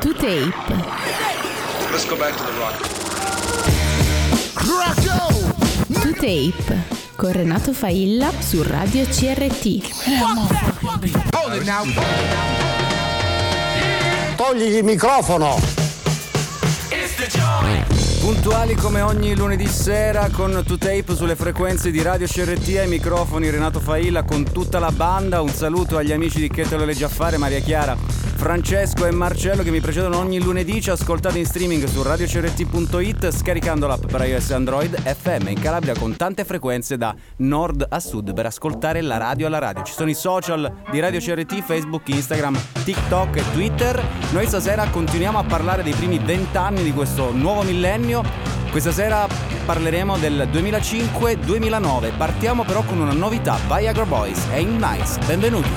To Tape. Let's go back to the rock. To Tape con Renato Failla su Radio CRT. Togli il microfono! Puntuali come ogni lunedì sera con 2Tape sulle frequenze di Radio CRT ai microfoni Renato Failla con tutta la banda. Un saluto agli amici di Che te lo leggi a fare, Maria Chiara, Francesco e Marcello che mi precedono ogni lunedì. Ci ascoltate in streaming su radiocrt.it scaricando l'app per iOS e Android FM in Calabria con tante frequenze da nord a sud per ascoltare la radio alla radio. Ci sono i social di Radio CRT, Facebook, Instagram, TikTok e Twitter. Noi stasera continuiamo a parlare dei primi vent'anni di questo nuovo millennio. Questa sera parleremo del 2005-2009. Partiamo però con una novità, Viagra Boys e Nice. Benvenuti.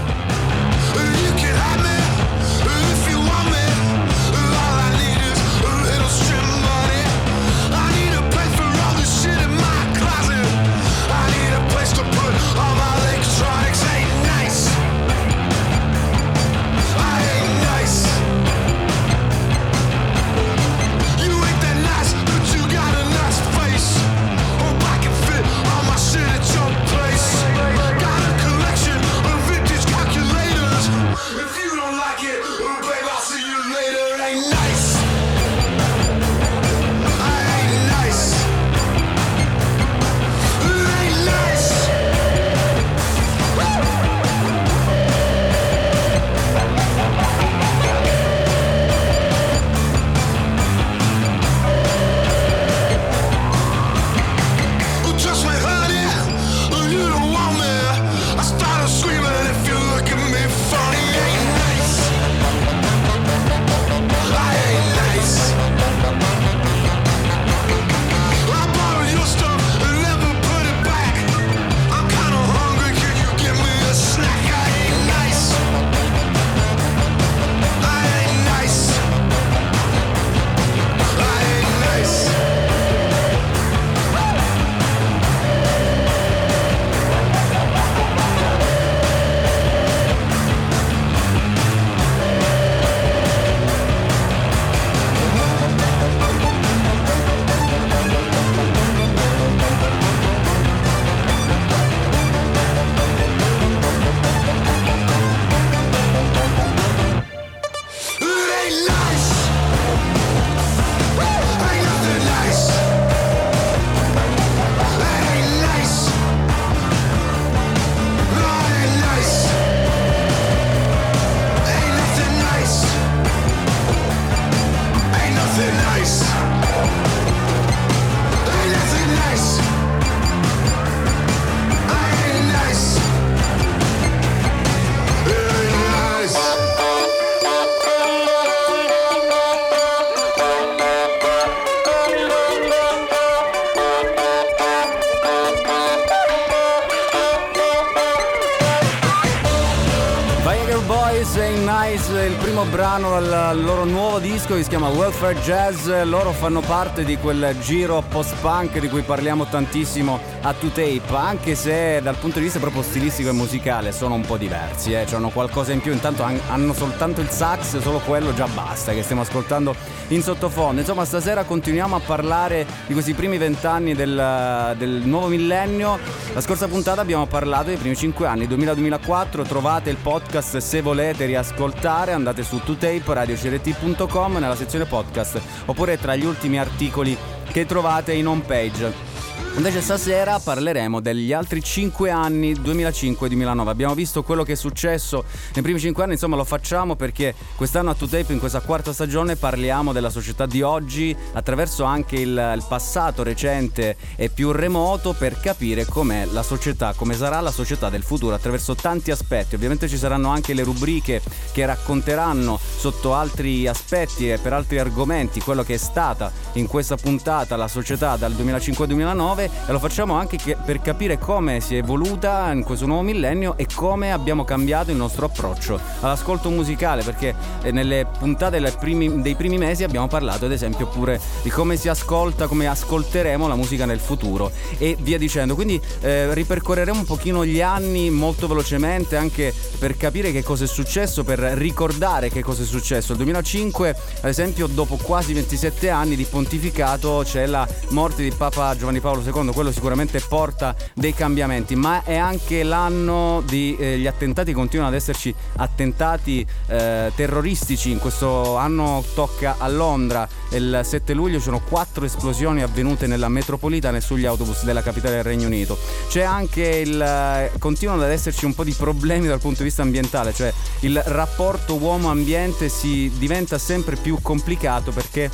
Nice il primo brano dal loro nuovo disco che si chiama Welfare Jazz. Loro fanno parte di quel giro post-punk di cui parliamo tantissimo a 2Tape, anche se dal punto di vista proprio stilistico e musicale sono un po' diversi, eh. hanno qualcosa in più, intanto han- hanno soltanto il sax, solo quello già basta che stiamo ascoltando in sottofondo. Insomma, stasera continuiamo a parlare di questi primi vent'anni del, del nuovo millennio. La scorsa puntata abbiamo parlato dei primi 5 anni, 2000-2004. Trovate il podcast se volete riascoltare, andate su 2tape radiocrt.com nella sezione podcast oppure tra gli ultimi articoli che trovate in home page. Invece stasera parleremo degli altri 5 anni 2005-2009. Abbiamo visto quello che è successo nei primi 5 anni, insomma lo facciamo perché quest'anno a 2Tape in questa quarta stagione parliamo della società di oggi attraverso anche il, il passato recente e più remoto per capire com'è la società, come sarà la società del futuro attraverso tanti aspetti. Ovviamente ci saranno anche le rubriche che racconteranno sotto altri aspetti e per altri argomenti quello che è stata in questa puntata la società dal 2005-2009 chiave e lo facciamo anche che- per capire come si è evoluta in questo nuovo millennio e come abbiamo cambiato il nostro approccio all'ascolto musicale, perché eh, nelle puntate dei primi, dei primi mesi abbiamo parlato ad esempio pure di come si ascolta, come ascolteremo la musica nel futuro e via dicendo. Quindi eh, ripercorreremo un pochino gli anni molto velocemente anche per capire che cosa è successo, per ricordare che cosa è successo. Il 2005, ad esempio, dopo quasi 27 anni di pontificato c'è la morte di Papa Giovanni Paolo II, quello sicuramente porta dei cambiamenti, ma è anche l'anno degli attentati, continuano ad esserci attentati eh, terroristici, in questo anno tocca a Londra, il 7 luglio ci sono quattro esplosioni avvenute nella metropolitana e sugli autobus della capitale del Regno Unito. C'è anche il... eh, continuano ad esserci un po' di problemi dal punto di vista ambientale, cioè il rapporto uomo-ambiente si diventa sempre più complicato perché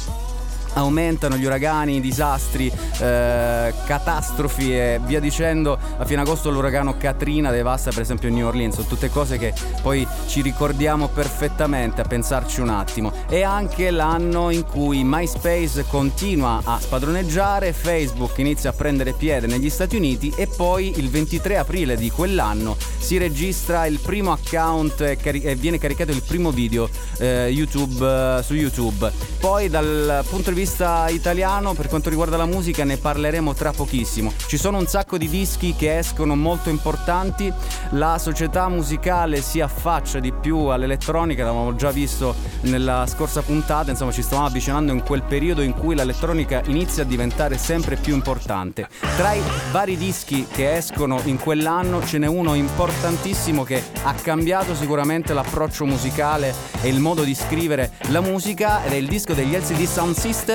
aumentano gli uragani, i disastri, eh, catastrofi e via dicendo. A fine agosto l'uragano Katrina devasta per esempio New Orleans, sono tutte cose che poi ci ricordiamo perfettamente a pensarci un attimo. È anche l'anno in cui MySpace continua a spadroneggiare, Facebook inizia a prendere piede negli Stati Uniti e poi il 23 aprile di quell'anno si registra il primo account e cari- e viene caricato il primo video eh, YouTube, eh, su YouTube. Poi dal punto di vista italiano, per quanto riguarda la musica, ne parleremo tra pochissimo. Ci sono un sacco di dischi che escono molto importanti, la società musicale si affaccia di più all'elettronica, l'avevamo già visto nella scorsa puntata, insomma ci stavamo avvicinando in quel periodo in cui l'elettronica inizia a diventare sempre più importante. Tra i vari dischi che escono in quell'anno ce n'è uno importantissimo che ha cambiato sicuramente l'approccio musicale e il modo di scrivere la musica ed è il disco degli LCD Sound System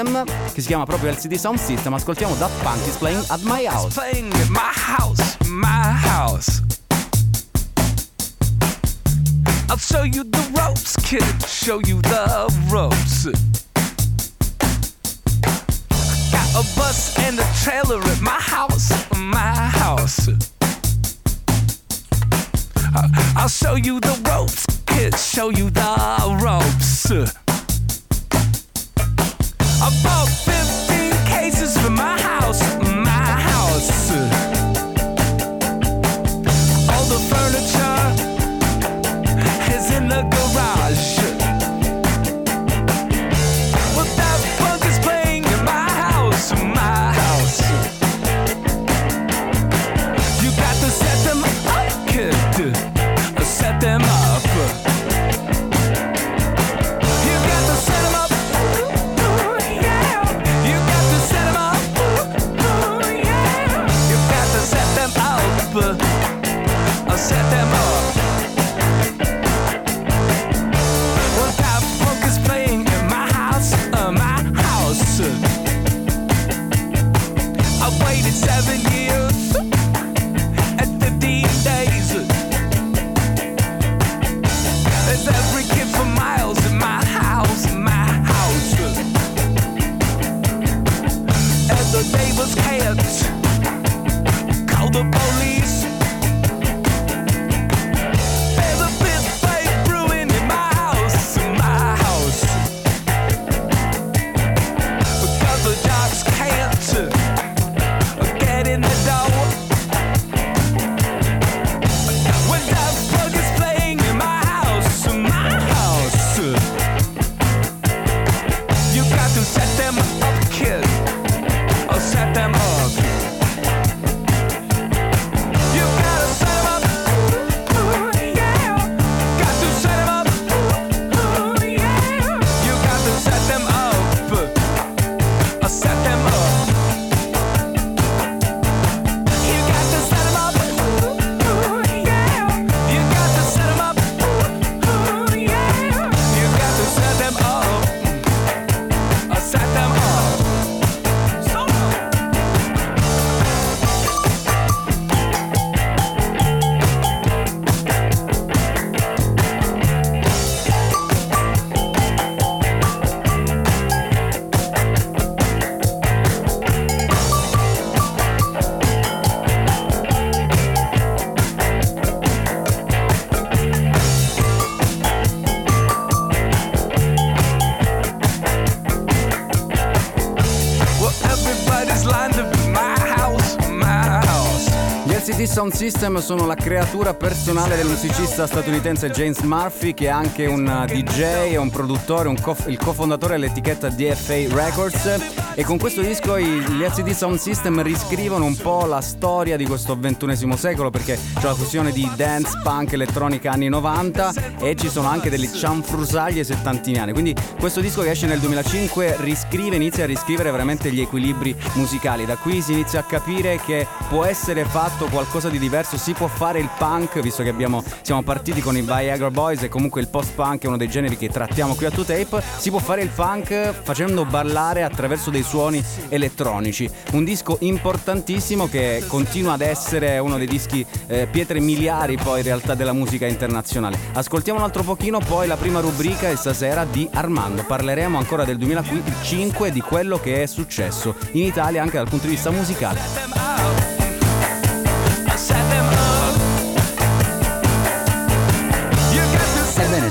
che si chiama proprio LCD Sound System. Ascoltiamo Daft Punk is playing at my house. playing at my house, my house. I'll show you the ropes, kid. Show you the ropes. Got a bus and a trailer at my house, my house. I'll show you the ropes, kid. Show you the ropes. I bought 15 cases for my house, Sound System sono la creatura personale del musicista statunitense James Murphy che è anche un uh, DJ un produttore, un co- il cofondatore dell'etichetta DFA Records. E con questo disco gli LCD Sound System riscrivono un po' la storia di questo ventunesimo secolo perché c'è la fusione di dance, punk, elettronica anni 90 e ci sono anche delle cianfrusaglie settantiniane. Quindi questo disco che esce nel 2005 riscrive, inizia a riscrivere veramente gli equilibri musicali. Da qui si inizia a capire che può essere fatto qualcosa di diverso, si può fare il punk, visto che abbiamo, siamo partiti con i Viagra Boys e comunque il post-punk è uno dei generi che trattiamo qui a 2Tape, si può fare il punk facendo ballare attraverso dei suoni elettronici. Un disco importantissimo che continua ad essere uno dei dischi eh, pietre miliari poi in realtà della musica internazionale. Ascoltiamo un altro pochino poi la prima rubrica e stasera di Armando. Parleremo ancora del 2005 e di quello che è successo in Italia anche dal punto di vista musicale.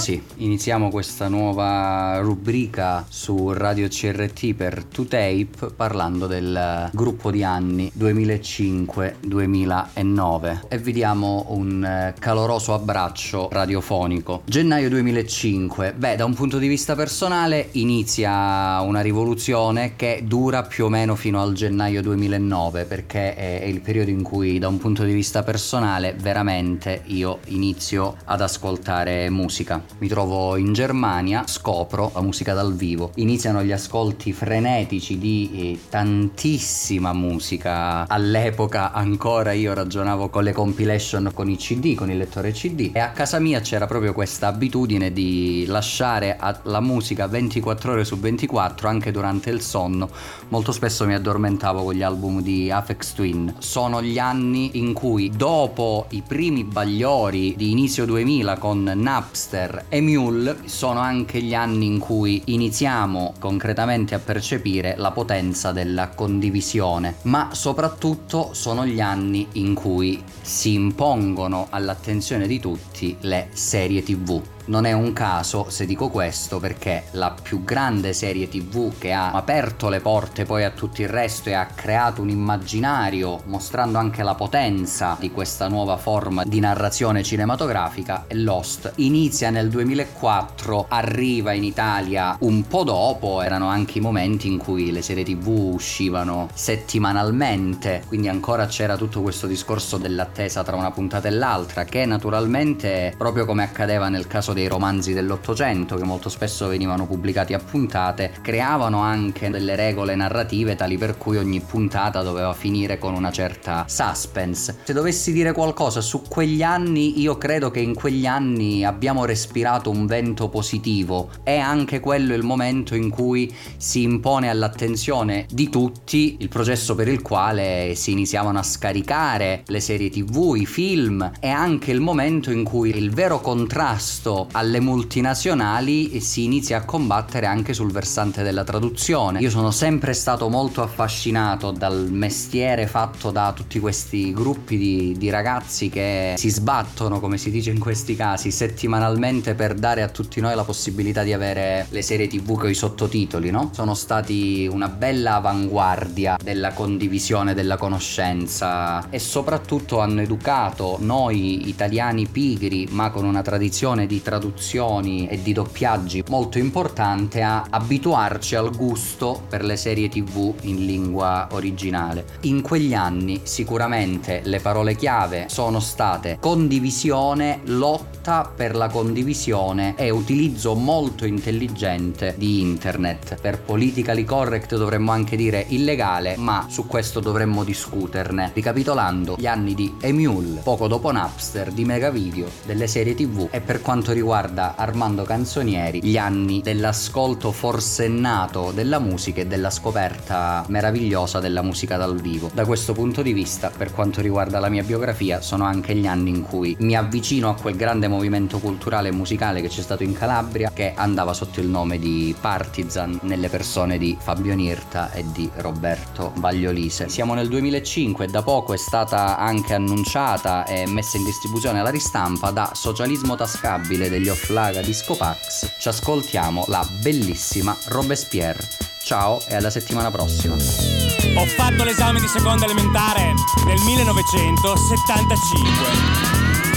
Sì, iniziamo questa nuova rubrica su Radio CRT per 2Tape parlando del gruppo di anni 2005-2009 e vi diamo un eh, caloroso abbraccio radiofonico. Gennaio 2005, beh da un punto di vista personale inizia una rivoluzione che dura più o meno fino al gennaio 2009 perché è è il periodo in cui da un punto di vista personale veramente io inizio ad ascoltare musica. Mi trovo in Germania, scopro la musica dal vivo, iniziano gli ascolti frenetici di eh, tantissima musica. All'epoca ancora io ragionavo con le compilation con i CD, con il lettore CD e a casa mia c'era proprio questa abitudine di lasciare la musica 24 ore su 24 anche durante il sonno. Molto spesso mi addormentavo con gli album di Afex Twin. Sono gli anni in cui dopo i primi bagliori di inizio 2000 con Napster e Mule sono anche gli anni in cui iniziamo concretamente a percepire la potenza della condivisione, ma soprattutto sono gli anni in cui si impongono all'attenzione di tutti le serie TV. Non è un caso se dico questo perché la più grande serie tv che ha aperto le porte poi a tutto il resto e ha creato un immaginario mostrando anche la potenza di questa nuova forma di narrazione cinematografica è Lost. Inizia nel 2004, arriva in Italia un po' dopo, erano anche i momenti in cui le serie tv uscivano settimanalmente, quindi ancora c'era tutto questo discorso dell'attesa tra una puntata e l'altra che naturalmente proprio come accadeva nel caso dei romanzi dell'Ottocento che molto spesso venivano pubblicati a puntate, creavano anche delle regole narrative tali per cui ogni puntata doveva finire con una certa suspense. Se dovessi dire qualcosa su quegli anni, io credo che in quegli anni abbiamo respirato un vento positivo. È anche quello il momento in cui si impone all'attenzione di tutti il processo per il quale si iniziavano a scaricare le serie tv, i film. È anche il momento in cui il vero contrasto alle multinazionali si inizia a combattere anche sul versante della traduzione. Io sono sempre stato molto affascinato dal mestiere fatto da tutti questi gruppi di, di ragazzi che si sbattono, come si dice in questi casi, settimanalmente per dare a tutti noi la possibilità di avere le serie tv con i sottotitoli, no? Sono stati una bella avanguardia della condivisione della conoscenza e soprattutto hanno educato noi italiani pigri, ma con una tradizione di traduzioni e di doppiaggi molto importante a abituarci al gusto per le serie tv in lingua originale. In quegli anni sicuramente le parole chiave sono state condivisione, lotta per la condivisione e utilizzo molto intelligente di internet. Per politically correct dovremmo anche dire illegale, ma su questo dovremmo discuterne. Ricapitolando, gli anni di Emule, poco dopo Napster, di Megavideo, delle serie tv e per quanto riguarda Armando Canzonieri, gli anni dell'ascolto forsennato della musica e della scoperta meravigliosa della musica dal vivo. Da questo punto di vista, per quanto riguarda la mia biografia, sono anche gli anni in cui mi avvicino a quel grande movimento culturale e musicale che c'è stato in Calabria, che andava sotto il nome di Partizan nelle persone di Fabio Nirta e di Roberto Bagliolise. Siamo nel 2005 e da poco è stata anche annunciata e messa in distribuzione alla ristampa da Socialismo Tascabile degli Offlaga Disco Pax. Ci ascoltiamo la bellissima Robespierre Ciao e alla settimana prossima. Ho fatto l'esame di seconda elementare nel 1975.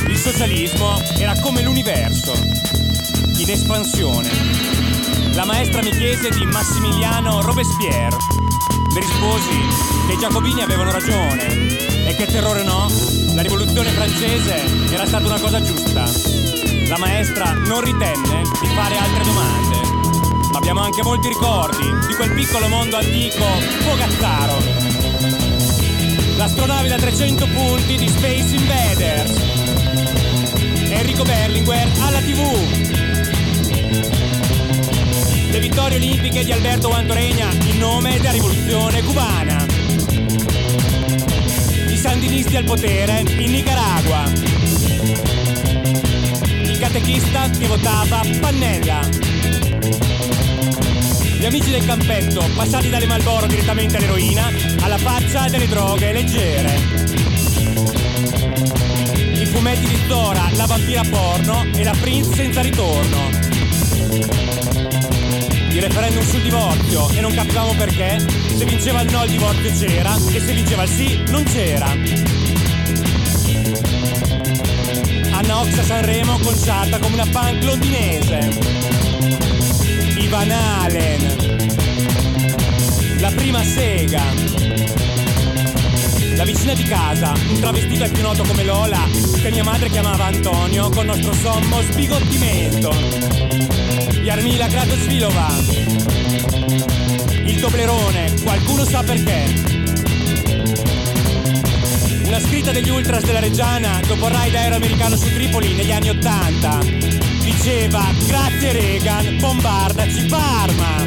Il socialismo era come l'universo, in espansione. La maestra mi chiese di Massimiliano Robespierre. Le risposi che i giacobini avevano ragione e che terrore no, la rivoluzione francese era stata una cosa giusta. La maestra non ritenne di fare altre domande. Ma abbiamo anche molti ricordi di quel piccolo mondo antico fogazzaro. L'astronave da 300 punti di Space Invaders. Enrico Berlinguer alla TV. Le vittorie olimpiche di Alberto Guantoregna in nome della rivoluzione cubana. I sandinisti al potere in Nicaragua. Catechista che votava Pannella. Gli amici del campetto, passati dalle Malboro direttamente all'eroina, alla faccia delle droghe leggere. I fumetti di Zora, la vampira porno e la Prince senza ritorno. Il referendum sul divorzio e non capivamo perché. Se vinceva il no il divorzio c'era e se vinceva il sì non c'era. Anna Ox a Sanremo conciata come una punk londinese. Ivan Halen. La prima sega. La vicina di casa, un travestito è più noto come Lola, che mia madre chiamava Antonio con nostro sommo sbigottimento. Jarmila Kratosvilova. Il Toblerone, qualcuno sa perché. Una scritta degli ultras della Reggiana dopo il raid aereo americano su Tripoli negli anni Ottanta. Diceva, grazie Reagan, bombardaci Parma.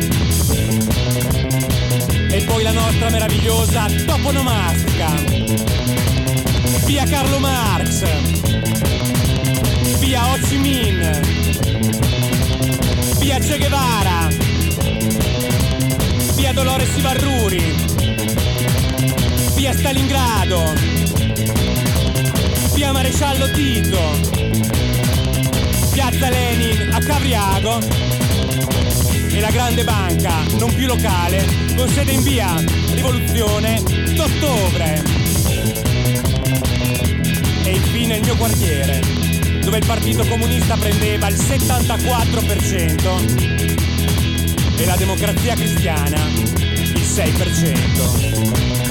E poi la nostra meravigliosa toponomastica. Via Carlo Marx. Via Ho Chi Minh. Via Che Guevara. Via Dolores Ivarruri. Via Stalingrado. Via Maresciallo Tito. Piazza Lenin a Cavriago. E la grande banca, non più locale, con sede in via Rivoluzione d'ottobre. E infine il mio quartiere, dove il Partito Comunista prendeva il 74% e la Democrazia Cristiana il 6%.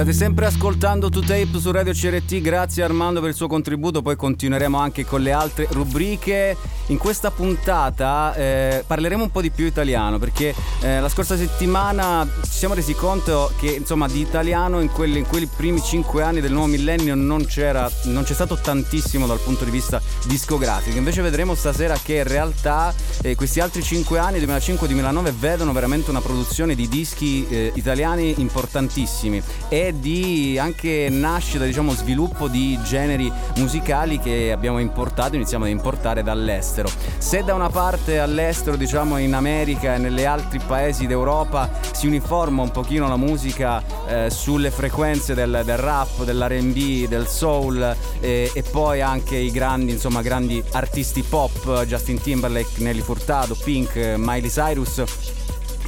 State sempre ascoltando To Tape su Radio CRT, grazie Armando per il suo contributo, poi continueremo anche con le altre rubriche. In questa puntata eh, parleremo un po' di più italiano perché eh, la scorsa settimana ci siamo resi conto che insomma di italiano in, quelli, in quei primi cinque anni del nuovo millennio non, c'era, non c'è stato tantissimo dal punto di vista discografico. Invece vedremo stasera che in realtà eh, questi altri cinque anni, 2005-2009, vedono veramente una produzione di dischi eh, italiani importantissimi e di anche nascita, diciamo, sviluppo di generi musicali che abbiamo importato, iniziamo ad importare dall'estero. Se da una parte all'estero, diciamo in America e negli altri paesi d'Europa si uniforma un pochino la musica eh, sulle frequenze del, del rap, dell'R&B, del soul eh, e poi anche i grandi, insomma, grandi artisti pop, Justin Timberlake, Nelly Furtado, Pink, Miley Cyrus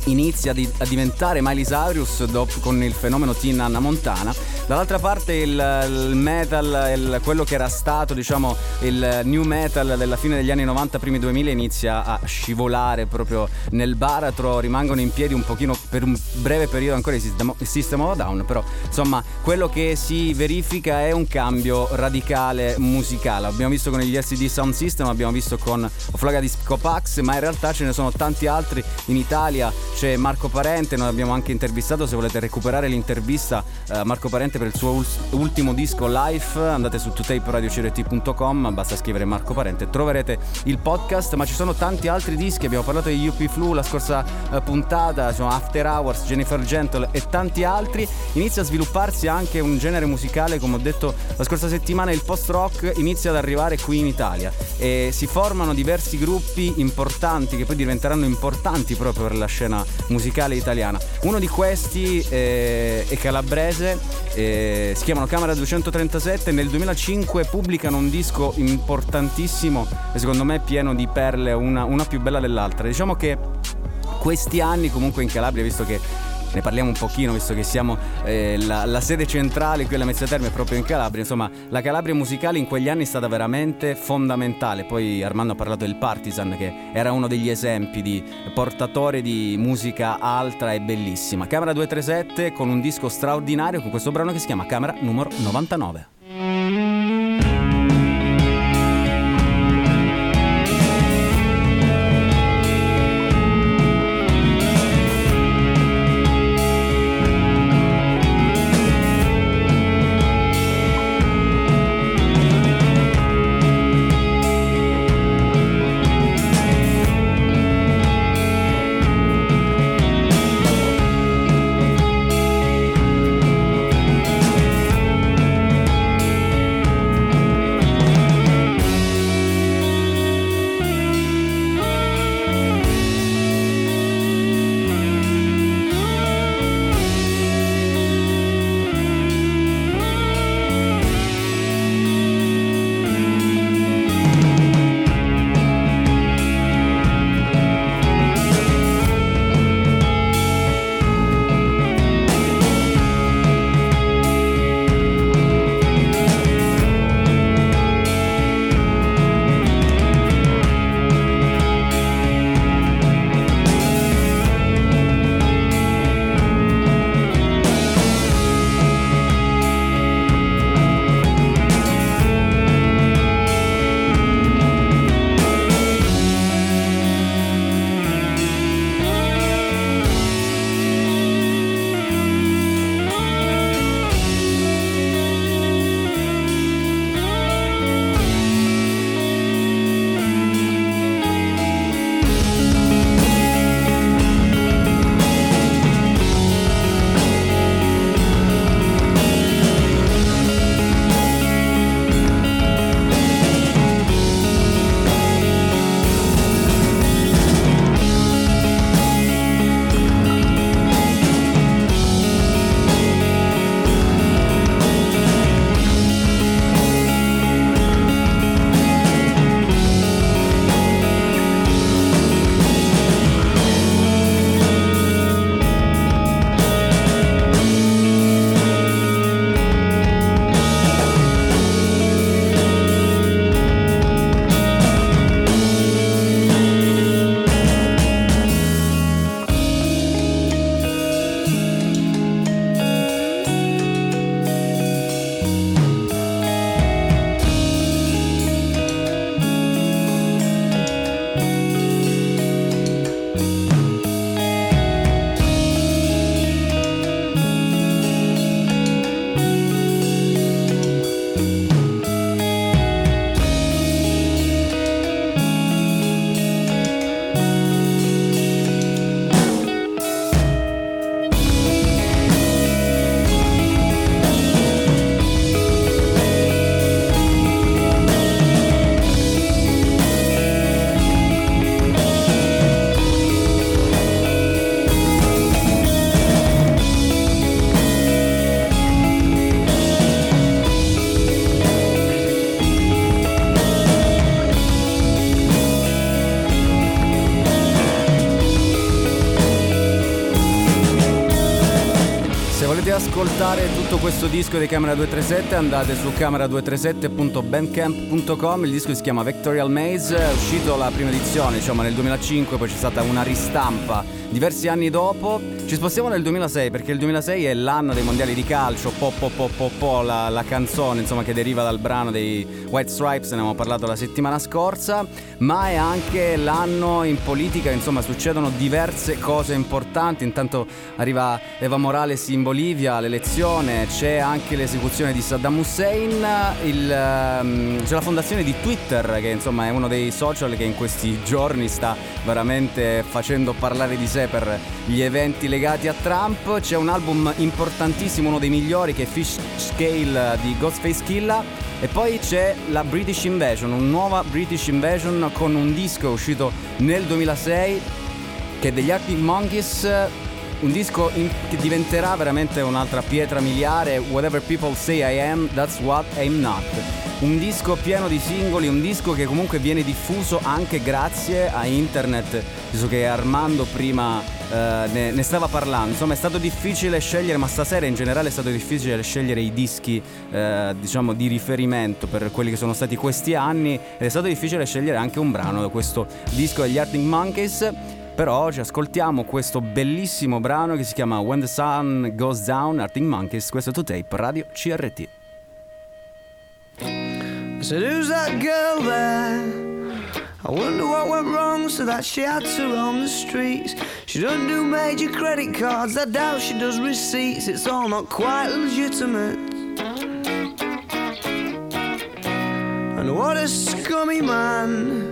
inizia di- a diventare Miley Cyrus dopo- con il fenomeno Teen Anna Montana. Dall'altra parte il, il metal, il- quello che era stato diciamo il new metal della fine degli anni 90, primi 2000 inizia a scivolare proprio nel baratro, rimangono in piedi un pochino per un breve periodo ancora il System of Down, però insomma quello che si verifica è un cambio radicale musicale. Abbiamo visto con gli LCD Sound System, abbiamo visto con Oflaga Disco Pax, ma in realtà ce ne sono tanti altri in Italia c'è Marco Parente, noi abbiamo anche intervistato, se volete recuperare l'intervista eh, Marco Parente per il suo ul- ultimo disco live, andate su tutaperadio.com, basta scrivere Marco Parente, troverete il podcast, ma ci sono tanti altri dischi, abbiamo parlato di UP Flu la scorsa eh, puntata, sono After Hours, Jennifer Gentle e tanti altri, inizia a svilupparsi anche un genere musicale, come ho detto la scorsa settimana, il post rock inizia ad arrivare qui in Italia e si formano diversi gruppi importanti che poi diventeranno importanti proprio per la scena musicale italiana. Uno di questi eh, è calabrese, eh, si chiamano Camera 237, nel 2005 pubblicano un disco importantissimo e secondo me pieno di perle, una, una più bella dell'altra. Diciamo che questi anni comunque in Calabria, visto che ne parliamo un pochino visto che siamo eh, la, la, sede centrale qui alla Mezza Terme proprio in Calabria. Insomma la Calabria musicale in quegli anni è stata veramente fondamentale. Poi Armando ha parlato del Partisan che era uno degli esempi di portatore di musica altra e bellissima. Camera 237 con un disco straordinario con questo brano che si chiama Camera numero 99 ascoltare tutto questo disco di Camera 237 andate su camera237.bandcamp.com il disco si chiama Vectorial Maze è uscito la prima edizione diciamo nel 2005 poi c'è stata una ristampa diversi anni dopo ci spostiamo nel 2006 perché il 2006 è l'anno dei mondiali di calcio po po po po po la, la canzone insomma che deriva dal brano dei White Stripes ne abbiamo parlato la settimana scorsa ma è anche l'anno in politica insomma succedono diverse cose importanti. Intanto arriva Eva Morales in Bolivia l'elezione c'è anche l'esecuzione di Saddam Hussein il, um, c'è la fondazione di Twitter che insomma è uno dei social che in questi giorni sta veramente facendo parlare di sé per gli eventi legati a Trump. C'è un album importantissimo, uno dei migliori, che è Fish Scale di Ghostface Killa. E poi c'è la British Invasion, una nuova British Invasion con un disco uscito nel 2006 che degli Arctic Monkeys un disco in- che diventerà veramente un'altra pietra miliare. Whatever people say I am, that's what I'm not. Un disco pieno di singoli, un disco che comunque viene diffuso anche grazie a internet. Visto che Armando prima eh, ne, ne stava parlando. Insomma, è stato difficile scegliere, ma stasera in generale è stato difficile scegliere i dischi, eh, diciamo, di riferimento per quelli che sono stati questi anni. Ed è stato difficile scegliere anche un brano da questo disco degli Arctic Monkeys. Però ci ascoltiamo questo bellissimo brano che si chiama When the Sun Goes Down, Arctic Monkeys, questo è Tape, Radio CRT. I said, Who's that girl there? I wonder what went wrong so that she had to roam the streets. She doesn't do major credit cards, I doubt she does receipts. It's all not quite legitimate. And what a scummy man.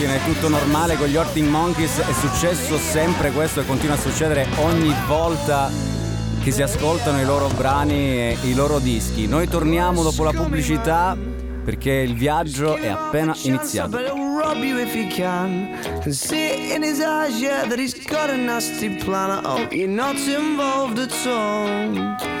Macchina è tutto normale con gli Arctic Monkeys, è successo sempre questo e continua a succedere ogni volta che si ascoltano i loro brani e i loro dischi. Noi torniamo dopo la pubblicità perché il viaggio è appena iniziato. Rob you if he can. Can see it in his eyes, yeah, that he's got a nasty plan. I hope you're not involved at all.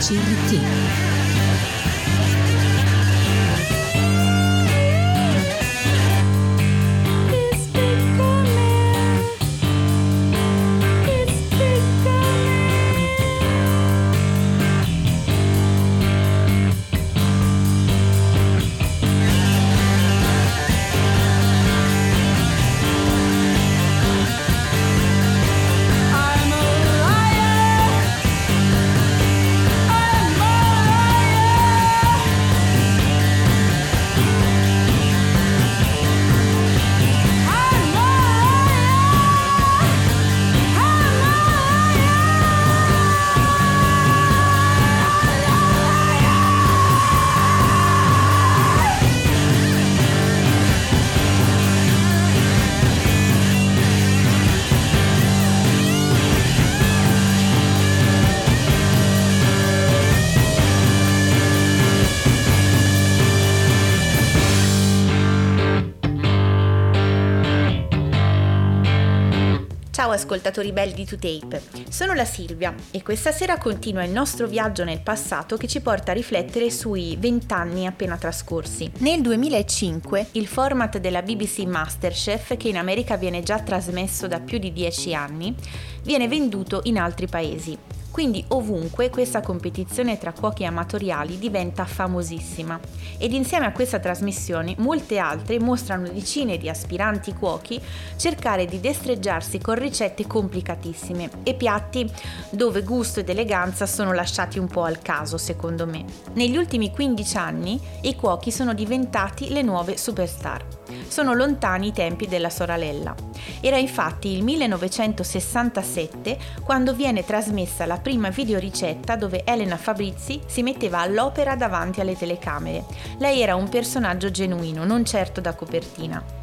Radio CRT. I'm Ciao ascoltatori belli di 2Tape, sono la Silvia e questa sera continua il nostro viaggio nel passato che ci porta a riflettere sui vent'anni appena trascorsi. Nel 2005 il format della BBC Masterchef, che in America viene già trasmesso da più di 10 anni, viene venduto in altri paesi. Quindi ovunque questa competizione tra cuochi amatoriali diventa famosissima ed insieme a questa trasmissione molte altre mostrano decine di aspiranti cuochi cercare di destreggiarsi con ricette complicatissime e piatti dove gusto ed eleganza sono lasciati un po' al caso secondo me. Negli ultimi 15 anni i cuochi sono diventati le nuove superstar. Sono lontani i tempi della soralella. Era infatti il 1967 quando viene trasmessa la prima videoricetta dove Elena Fabrizi si metteva all'opera davanti alle telecamere. Lei era un personaggio genuino, non certo da copertina.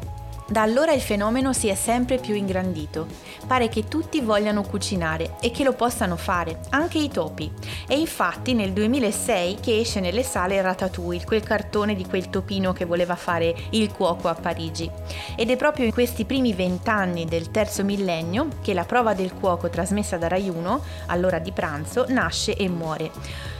Da allora il fenomeno si è sempre più ingrandito. Pare che tutti vogliano cucinare e che lo possano fare, anche i topi. È infatti nel 2006 che esce nelle sale Ratatouille, quel cartone di quel topino che voleva fare il cuoco a Parigi. Ed è proprio in questi primi vent'anni del terzo millennio che la prova del cuoco trasmessa da Rai 1, all'ora di pranzo, nasce e muore.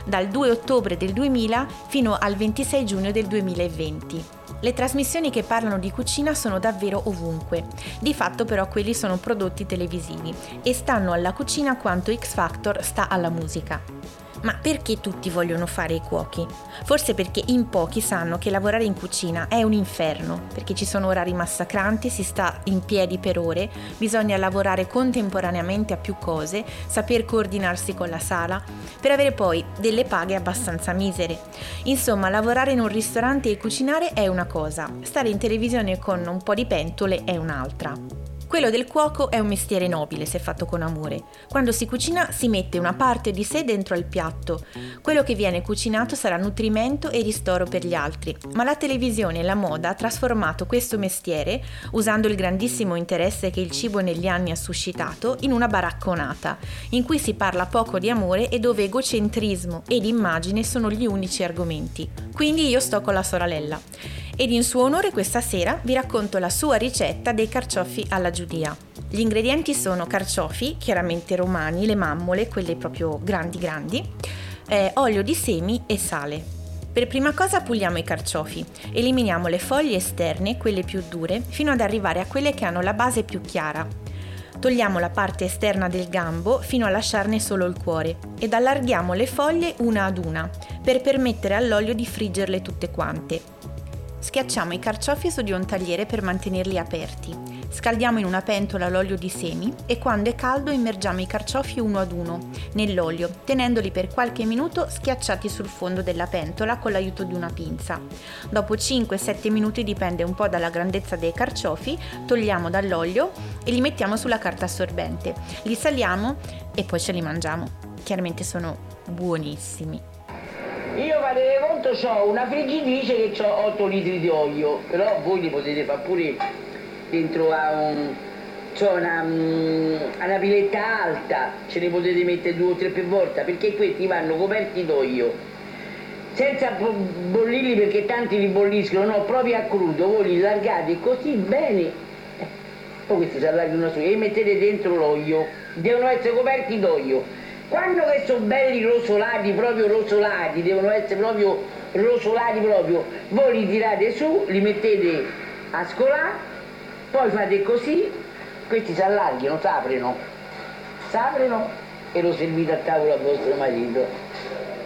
Dal 2 ottobre del 2000 fino al 26 giugno del 2020. Le trasmissioni che parlano di cucina sono davvero ovunque. Di fatto però quelli sono prodotti televisivi e stanno alla cucina quanto X Factor sta alla musica. Ma perché tutti vogliono fare i cuochi? Forse perché in pochi sanno che lavorare in cucina è un inferno, perché ci sono orari massacranti, si sta in piedi per ore, bisogna lavorare contemporaneamente a più cose, saper coordinarsi con la sala, per avere poi delle paghe abbastanza misere. Insomma, lavorare in un ristorante e cucinare è una cosa, stare in televisione con un po' di pentole è un'altra. Quello del cuoco è un mestiere nobile se fatto con amore. Quando si cucina si mette una parte di sé dentro al piatto. Quello che viene cucinato sarà nutrimento e ristoro per gli altri. Ma la televisione e la moda ha trasformato questo mestiere, usando il grandissimo interesse che il cibo negli anni ha suscitato, in una baracconata, in cui si parla poco di amore e dove egocentrismo ed immagine sono gli unici argomenti. Quindi io sto con la sorella ed in suo onore questa sera vi racconto la sua ricetta dei carciofi alla giudia. Gli ingredienti sono carciofi, chiaramente romani, le mammole, quelle proprio grandi grandi, eh, olio di semi e sale. Per prima cosa puliamo i carciofi, eliminiamo le foglie esterne, quelle più dure, fino ad arrivare a quelle che hanno la base più chiara. Togliamo la parte esterna del gambo fino a lasciarne solo il cuore ed allarghiamo le foglie una ad una per permettere all'olio di friggerle tutte quante. Schiacciamo i carciofi su di un tagliere per mantenerli aperti. Scaldiamo in una pentola l'olio di semi e quando è caldo immergiamo i carciofi uno ad uno nell'olio, tenendoli per qualche minuto schiacciati sul fondo della pentola con l'aiuto di una pinza. Dopo 5-7 minuti dipende un po' dalla grandezza dei carciofi, togliamo dall'olio e li mettiamo sulla carta assorbente. Li saliamo e poi ce li mangiamo. Chiaramente sono buonissimi. Io fate conto ho una friggitrice che ha 8 litri di olio, però voi li potete fare pure dentro a un. C'ho una, mm, una piletta alta, ce ne potete mettere due o tre per volta, perché questi vanno coperti d'olio. Senza bo- bollirli perché tanti li bolliscono, no, proprio a crudo, voi li largate così bene. Eh, Poi questi si allargano su e mettete dentro l'olio. Devono essere coperti d'olio. Quando che sono belli rosolati, proprio rosolati, devono essere proprio rosolati proprio, voi li tirate su, li mettete a scolare, poi fate così, questi si allargano, s'aprono, s'aprono e lo servite a tavola a vostro marito.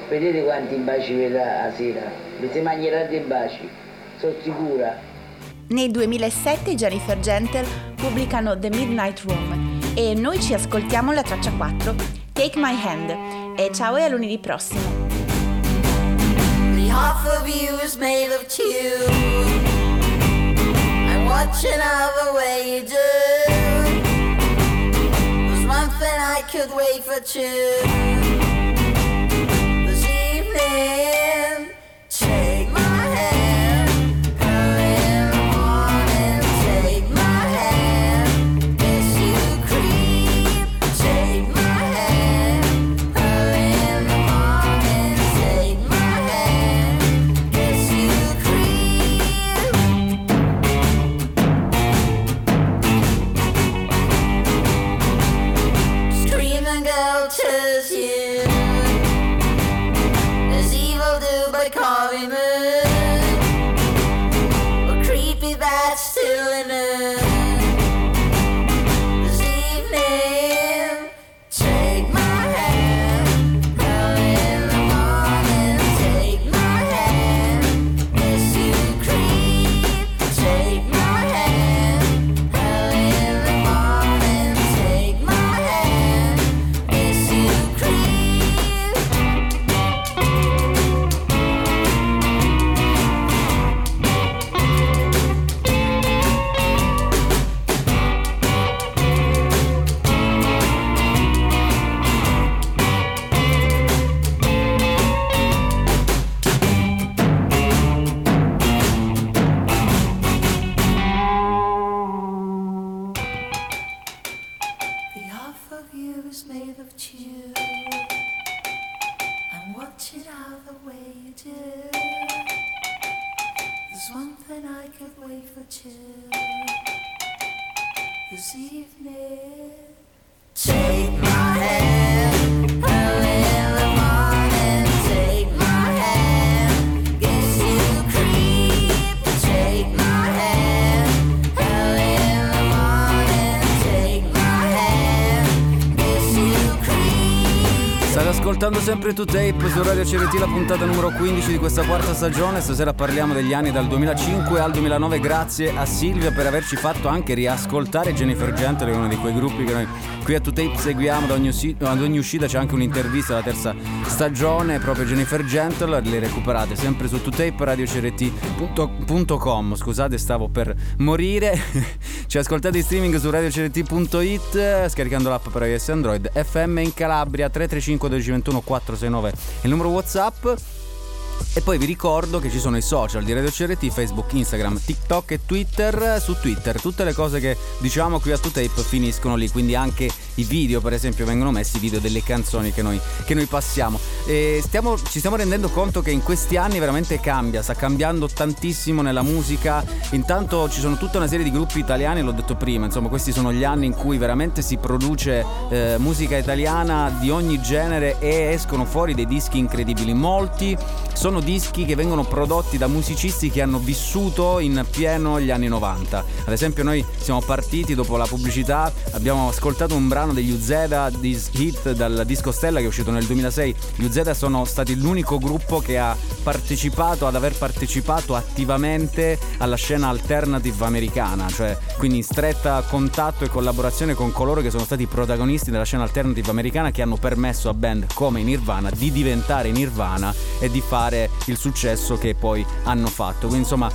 Vedete quanti baci vedrà a sera, vi si mangerete i baci, sono sicura. Nel 2007 Jennifer Gentle pubblicano The Midnight Room e noi ci ascoltiamo la traccia 4, Take My Hand. E ciao e a lunedì prossimo. Half of you is made of two. I'm watching all the way you do. There's one thing I could wait for two. This evening, sempre To Tape su Radio CRT, la puntata numero 15 di questa quarta stagione. Stasera parliamo degli anni dal 2005 al 2009. Grazie a Silvia per averci fatto anche riascoltare Jennifer Gentle, uno di quei gruppi che noi qui a To Tape seguiamo da ogni, usci- ad ogni uscita. C'è anche un'intervista alla terza stagione, proprio Jennifer Gentle. Le recuperate sempre su To Tape radiocrt.com. Scusate, stavo per morire. Ci ascoltate in streaming su radiocrt.it, scaricando l'app per iOS e Android. FM in Calabria 335 1221 469 il numero WhatsApp. E poi vi ricordo che ci sono i social di Radio CRT, Facebook, Instagram, TikTok e Twitter. Su Twitter tutte le cose che diciamo qui a 2Tape finiscono lì, quindi anche i video per esempio vengono messi, i video delle canzoni che noi, che noi passiamo. Stiamo, ci stiamo rendendo conto che in questi anni veramente cambia, sta cambiando tantissimo nella musica. Intanto ci sono tutta una serie di gruppi italiani, l'ho detto prima, insomma questi sono gli anni in cui veramente si produce eh, musica italiana di ogni genere e escono fuori dei dischi incredibili. Molti sono dischi che vengono prodotti da musicisti che hanno vissuto in pieno gli anni 90. Ad esempio noi siamo partiti dopo la pubblicità, abbiamo ascoltato un brano degli Uzeda, This Hit dal disco Stella che è uscito nel 2006. Gli Uzeda sono stati l'unico gruppo che ha partecipato, ad aver partecipato attivamente alla scena alternative americana, cioè quindi in stretta contatto e collaborazione con coloro che sono stati protagonisti della scena alternative americana che hanno permesso a band come Nirvana di diventare Nirvana e di fare il successo che poi hanno fatto. Quindi insomma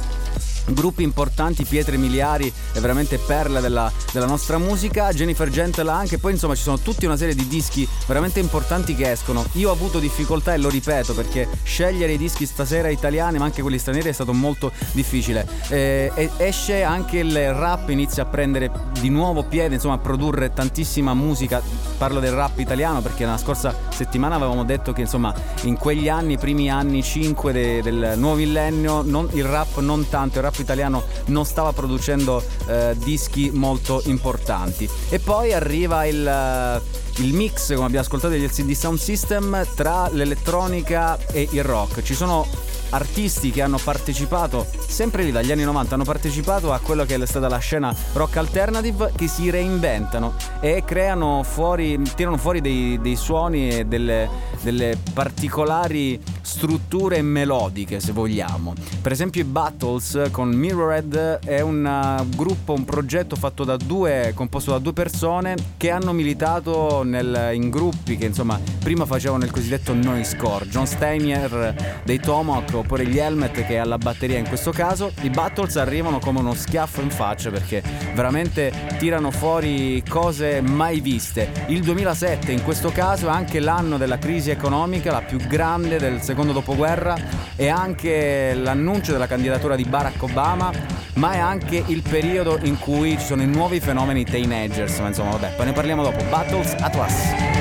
gruppi importanti, pietre miliari e veramente perle della, della nostra musica. Jennifer Gentle anche, poi insomma ci sono tutta una serie di dischi veramente importanti che escono. Io ho avuto difficoltà e lo ripeto perché scegliere i dischi stasera italiani ma anche quelli stranieri è stato molto difficile. Eh, esce anche il rap, inizia a prendere di nuovo piede, insomma a produrre tantissima musica. Parlo del rap italiano perché la scorsa settimana avevamo detto che insomma in quegli anni, primi anni 5 de- del nuovo millennio, non- il rap non tanto, il rap rock italiano non stava producendo eh, dischi molto importanti. E poi arriva il, eh, il mix, come abbiamo ascoltato degli LCD Sound System, tra l'elettronica e il rock. Ci sono artisti che hanno partecipato, sempre lì dagli anni 90, hanno partecipato a quello che è stata la scena rock alternative che si reinventano e creano fuori, tirano fuori dei, dei suoni e delle, delle particolari strutture melodiche se vogliamo. Per esempio i Battles con Mirrored è un uh, gruppo, un progetto fatto da due, composto da due persone che hanno militato nel- in gruppi che insomma prima facevano il cosiddetto noise core. John Steiner dei Tomahawk oppure gli Helmet che è alla batteria in questo caso. I Battles arrivano come uno schiaffo in faccia perché veramente tirano fuori cose mai viste. Il 2007 in questo caso è anche l'anno della crisi economica, la più grande del secondo dopoguerra e anche l'annuncio della candidatura di Barack Obama, ma è anche il periodo in cui ci sono i nuovi fenomeni teenagers, ma insomma vabbè, poi ne parliamo dopo. Battles Atlas.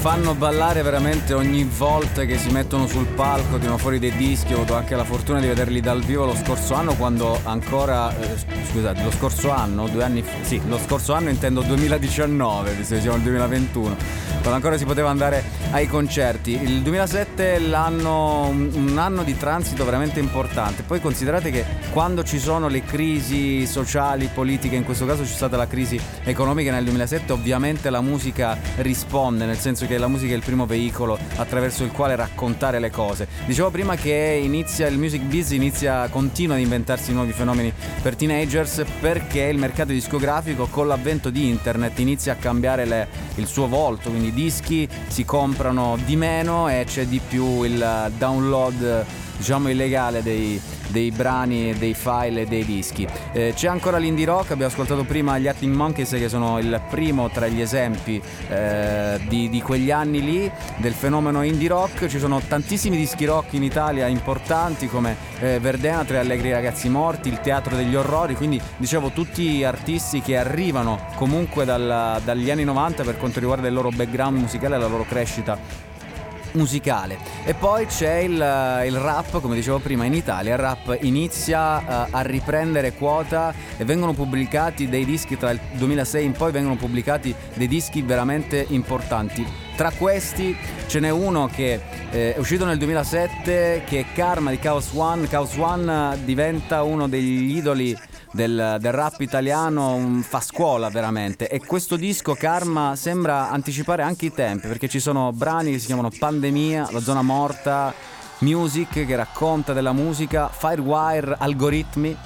Fanno ballare veramente ogni volta che si mettono sul palco, tirano fuori dei dischi. Ho avuto anche la fortuna di vederli dal vivo lo scorso anno quando ancora, eh, scusate, lo scorso anno, due anni fa, sì, lo scorso anno intendo 2019, visto che siamo nel 2021, quando ancora si poteva andare ai concerti. Il 2007 è un anno di transito veramente importante. Poi considerate che quando ci sono le crisi sociali, politiche, in questo caso c'è stata la crisi economica nel 2007, ovviamente la musica risponde, nel senso che la musica è il primo veicolo attraverso il quale raccontare le cose. Dicevo prima che inizia il music biz inizia continua ad inventarsi nuovi fenomeni per teenagers perché il mercato discografico con l'avvento di internet inizia a cambiare le- il suo volto, quindi i dischi si comprano di meno e c'è di più il download diciamo illegale dei, dei brani, dei file e dei dischi. Eh, c'è ancora l'indie rock, abbiamo ascoltato prima gli Arctic Monkeys che sono il primo tra gli esempi eh, di, di quegli anni lì del fenomeno indie rock. Ci sono tantissimi dischi rock in Italia importanti come eh, Verdena, Tre Allegri Ragazzi Morti, il Teatro degli Orrori, quindi dicevo tutti artisti che arrivano comunque dal- dagli anni 90 per quanto riguarda il loro background musicale e la loro crescita musicale. E poi c'è il, il rap come dicevo prima in Italia. Il rap inizia eh, a riprendere quota e vengono pubblicati dei dischi tra il 2006 in poi vengono pubblicati dei dischi veramente importanti. Tra questi ce n'è uno che eh, è uscito nel 2007 che è Karma di Chaos One. Chaos One eh, diventa uno degli idoli del, del rap italiano un- fa scuola veramente e questo disco Karma sembra anticipare anche i tempi perché ci sono brani che si chiamano Pandemia, La zona morta, Music che racconta della musica, Firewire, Algoritmi.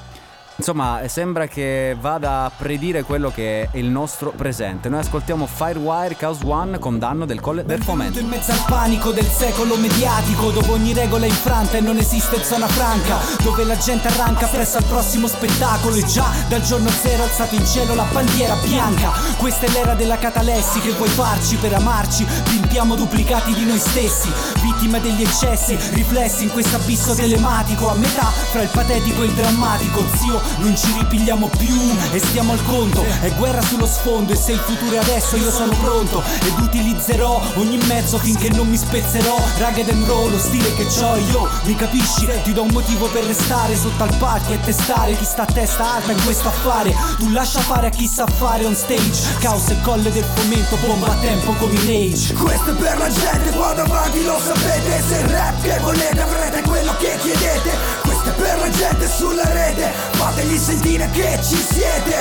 Insomma, sembra che vada a predire quello che è il nostro presente. Noi ascoltiamo Firewire Chaos One con danno del colle del fomento. in mezzo al panico del secolo mediatico Dove ogni regola è infranta e non esiste zona franca Dove la gente arranca presso al prossimo spettacolo E già dal giorno zero alzato in cielo la bandiera bianca Questa è l'era della catalessi che vuoi farci per amarci Pimpiamo duplicati di noi stessi Vittime degli eccessi, riflessi in questo abisso telematico A metà fra il patetico e il drammatico Zio, non ci ripigliamo più e stiamo al conto. È guerra sullo sfondo e se il futuro è adesso io sono pronto. Ed utilizzerò ogni mezzo finché non mi spezzerò. Ragged and roll, lo stile che ho io. Mi capisci? Ti do un motivo per restare sotto al palco e testare Chi sta a testa alta in questo affare. Tu lascia fare a chi sa fare on stage. Caos e colle del fomento, bomba a tempo come in rage Questo è per la gente qua davanti lo sapete. Se il rap che volete avrete quello che chiedete per la gente sulla rete. Fategli sentire che ci siete.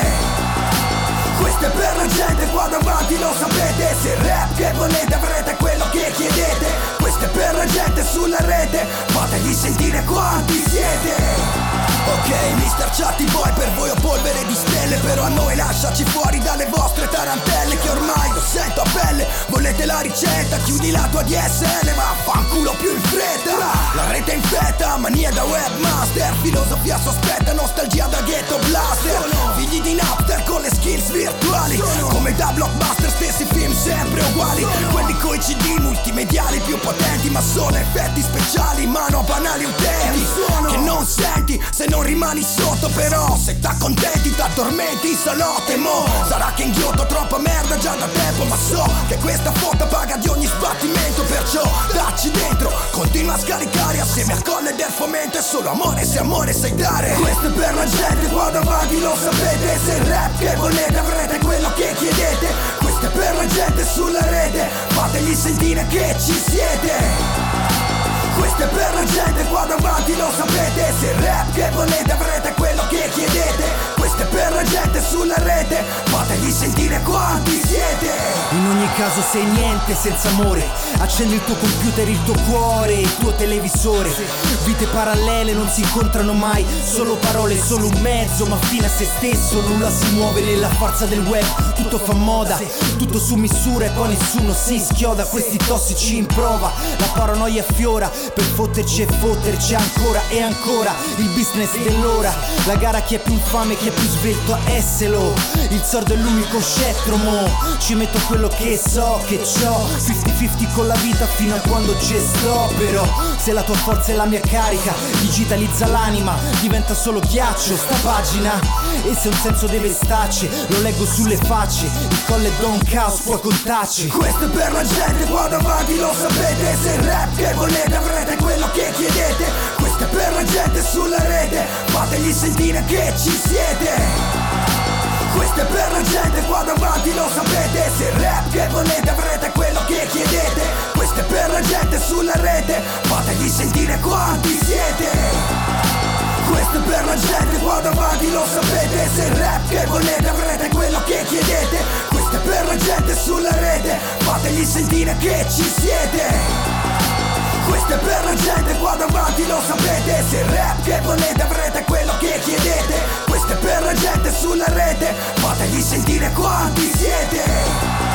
Questo è per la gente qua davanti lo sapete. Se il rap che volete avrete quello che chiedete. Questo è per la gente sulla rete. Fategli sentire quanti siete Ok, Mr. Chatty Boy, per voi ho polvere di stelle Però a noi lasciaci fuori dalle vostre tarantelle Che ormai lo sento a pelle. Volete la ricetta, chiudi la tua DSL Ma fanculo più in fretta. La rete infetta, mania da webmaster Filosofia sospetta, nostalgia da ghetto blaster. Figli di Napster con le skills virtuali. Come da blockbuster, stessi film sempre uguali. Quelli coi CD multimediali più potenti Ma sono effetti speciali, mano a banali utenti. Che non senti se non rimani sotto Però. Se t'accontenti t'addormenti stanotte Mo. Sarà che inghiotto troppa merda già da tempo Ma so che questa foto paga di ogni sbattimento Perciò dacci dentro, continua a scaricare Assieme al colle del fomento è solo amore se amore sai dare. Questo è per la gente qua davanti lo sapete. Se il rap che volete avrete quello che chiedete. Questo è per la gente sulla rete Fategli sentire che ci siete questo è per la gente qua davanti lo sapete. Se il rap che volete avrete quello che chiedete per la gente sulla rete. Fategli sentire quanti siete. In ogni caso sei niente senza amore Accendi il tuo computer, il tuo cuore, il tuo televisore. Vite parallele non si incontrano mai Solo parole, solo un mezzo Ma fine a se stesso. Nulla si muove nella forza del web Tutto fa moda, tutto su misura E poi nessuno si schioda. Questi tossici in prova La paranoia fiora Per fotterci e fotterci ancora e ancora. Il business dell'ora La gara chi è più infame, chi è più svelto a esselo Il sordo è l'unico scettro Ci metto quello che so che c'ho. 50-50 con la vita fino a quando ci sto Però se la tua forza è la mia carica Digitalizza l'anima, diventa solo ghiaccio sta pagina. E se un senso deve starci, lo leggo sulle facce. Il colle Don Caos può contarci. Questo è per la gente qua davanti lo sapete. Se il rap che volete avrete quello che chiedete. È per la gente sulla rete Fategli sentire che ci siete questo è per la gente qua davanti lo sapete. Se il rap che volete avrete quello che chiedete. Questo è per la gente sulla rete Fategli sentire quanti siete. Questo è per la gente qua davanti lo sapete. Se il rap che volete avrete quello che chiedete. Questo è per la gente sulla rete Fategli sentire che ci siete questo è per la gente qua davanti lo sapete. Se il rap che volete avrete quello che chiedete. Questo è per la gente sulla rete. Fategli sentire quanti siete.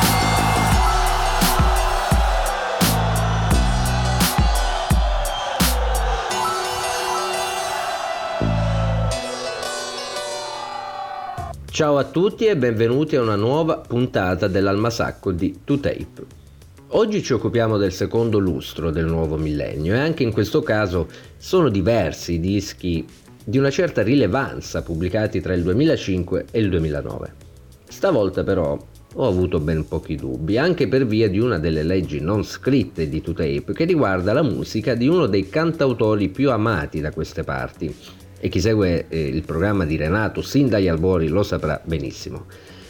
Ciao a tutti e benvenuti a una nuova puntata dell'Almasacco di 2Tape. Oggi ci occupiamo del secondo lustro del nuovo millennio e anche in questo caso sono diversi i dischi di una certa rilevanza pubblicati tra il 2005 e il 2009. Stavolta però ho avuto ben pochi dubbi, anche per via di una delle leggi non scritte di 2Tape che riguarda la musica di uno dei cantautori più amati da queste parti, e chi segue eh, il programma di Renato sin dagli albori lo saprà benissimo.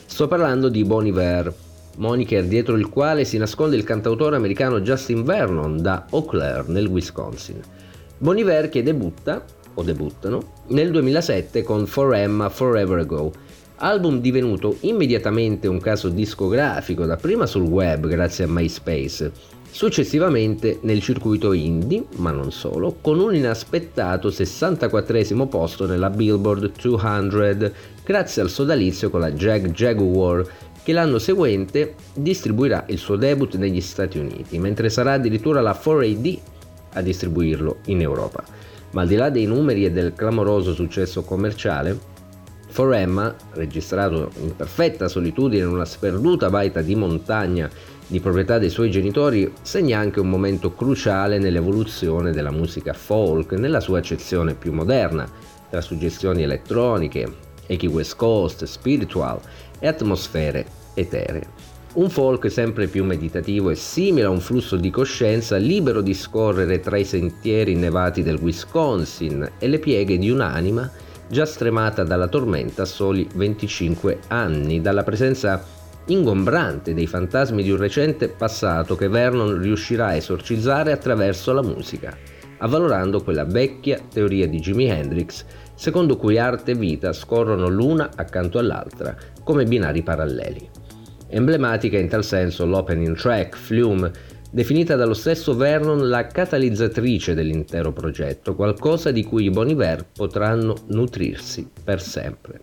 Sto parlando di Bon Iver, moniker dietro il quale si nasconde il cantautore americano Justin Vernon da Eau Claire nel Wisconsin. Bon Iver che debutta, o debuttano, nel 2007 con For Emma Forever Ago, album divenuto immediatamente un caso discografico dapprima sul web grazie a MySpace, successivamente nel circuito indie, ma non solo, con un inaspettato 64 posto nella Billboard 200 grazie al sodalizio con la Jag Jaguar che l'anno seguente distribuirà il suo debut negli Stati Uniti, mentre sarà addirittura la 4AD a distribuirlo in Europa. Ma al di là dei numeri e del clamoroso successo commerciale, For Emma, registrato in perfetta solitudine in una sperduta baita di montagna di proprietà dei suoi genitori, segna anche un momento cruciale nell'evoluzione della musica folk nella sua accezione più moderna, tra suggestioni elettroniche, echi West Coast, spiritual e atmosfere eteree. Un folk sempre più meditativo e simile a un flusso di coscienza libero di scorrere tra i sentieri innevati del Wisconsin e le pieghe di un'anima già stremata dalla tormenta a soli 25 anni, dalla presenza ingombrante dei fantasmi di un recente passato che Vernon riuscirà a esorcizzare attraverso la musica, avvalorando quella vecchia teoria di Jimi Hendrix secondo cui arte e vita scorrono l'una accanto all'altra come binari paralleli. Emblematica in tal senso l'opening track Flume definita dallo stesso Vernon la catalizzatrice dell'intero progetto, qualcosa di cui i Bon Iver potranno nutrirsi per sempre.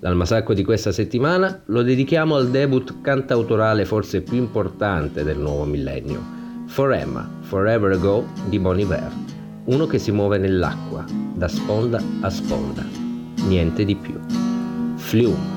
L'almasacco di questa settimana lo dedichiamo al debut cantautorale forse più importante del nuovo millennio, For Emma, Forever Ago di Bon Iver, uno che si muove nell'acqua, da sponda a sponda, niente di più. Flume.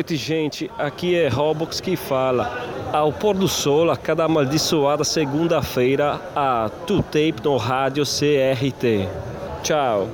Noite, gente. Aqui é Robox que fala. Ao pôr do sol, a cada amaldiçoada segunda-feira, a Tu Tape no rádio CRT. Tchau.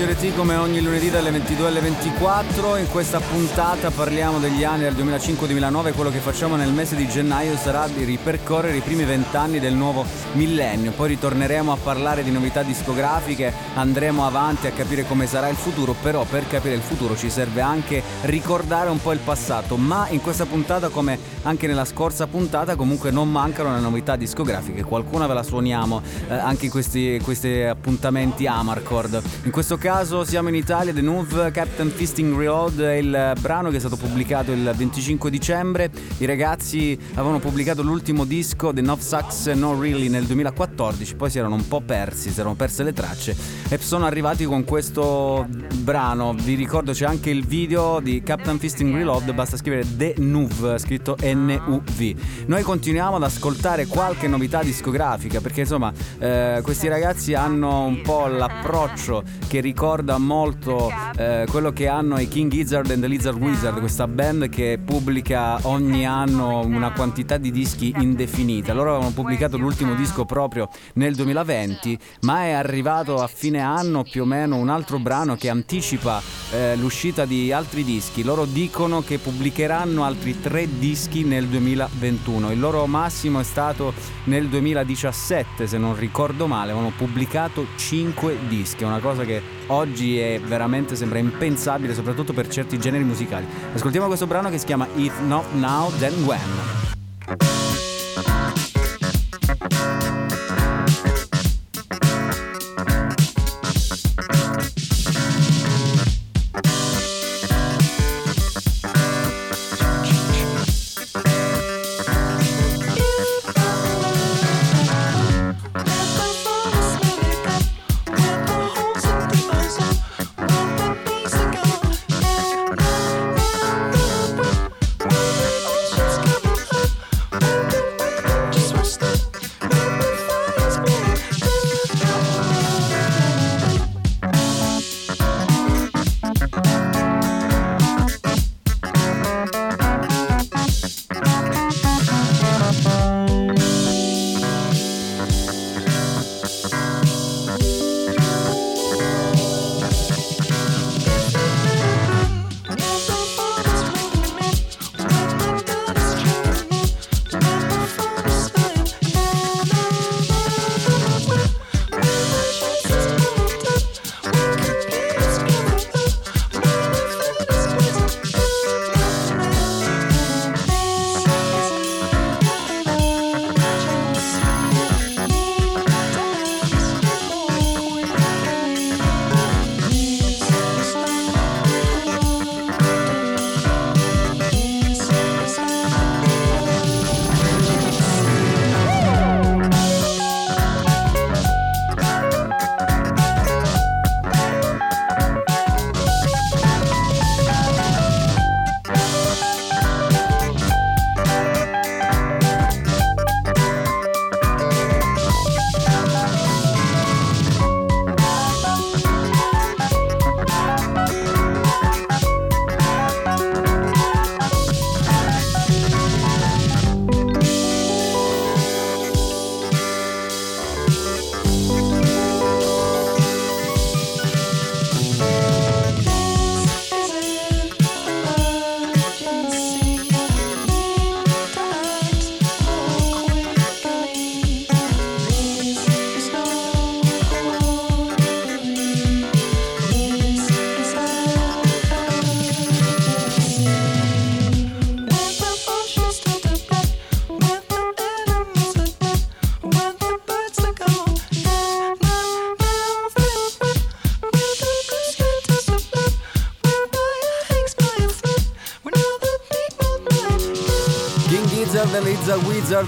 CRT come ogni lunedì dalle 22 alle 24. In questa puntata parliamo degli anni del 2005-2009. Quello che facciamo nel mese di gennaio sarà di ripercorrere i primi vent'anni del nuovo millennio. Poi ritorneremo a parlare di novità discografiche, andremo avanti a capire come sarà il futuro. Però per capire il futuro ci serve anche ricordare un po' il passato. Ma in questa puntata, come anche nella scorsa puntata, comunque non mancano le novità discografiche. Qualcuna ve la suoniamo eh, anche in questi, questi appuntamenti Amarcord. In questo caso siamo in Italia, The Nuve Captain Fisting Reload è il brano che è stato pubblicato il 25 dicembre. I ragazzi avevano pubblicato l'ultimo disco, The Nove Sucks No Really, nel 2014, poi si erano un po' persi, si erano perse le tracce e sono arrivati con questo brano. Vi ricordo c'è anche il video di Captain Fisting Reload, basta scrivere The Nuve, scritto N-U-V. Noi continuiamo ad ascoltare qualche novità discografica perché insomma eh, questi ragazzi hanno un po' l'approccio che ricorda molto eh, quello che hanno i King Gizzard and the Lizard Wizard, questa band che pubblica ogni anno una quantità di dischi indefinita. Loro avevano pubblicato l'ultimo disco proprio nel 2020, ma è arrivato a fine anno più o meno un altro brano che anticipa eh, l'uscita di altri dischi. Loro dicono che pubblicheranno altri tre dischi nel 2021. Il loro massimo è stato nel 2017, se non ricordo male, avevano pubblicato 5 dischi, una cosa che oggi è veramente sembra impensabile, soprattutto per certi generi musicali. Ascoltiamo questo brano che si chiama If Not Now Then When.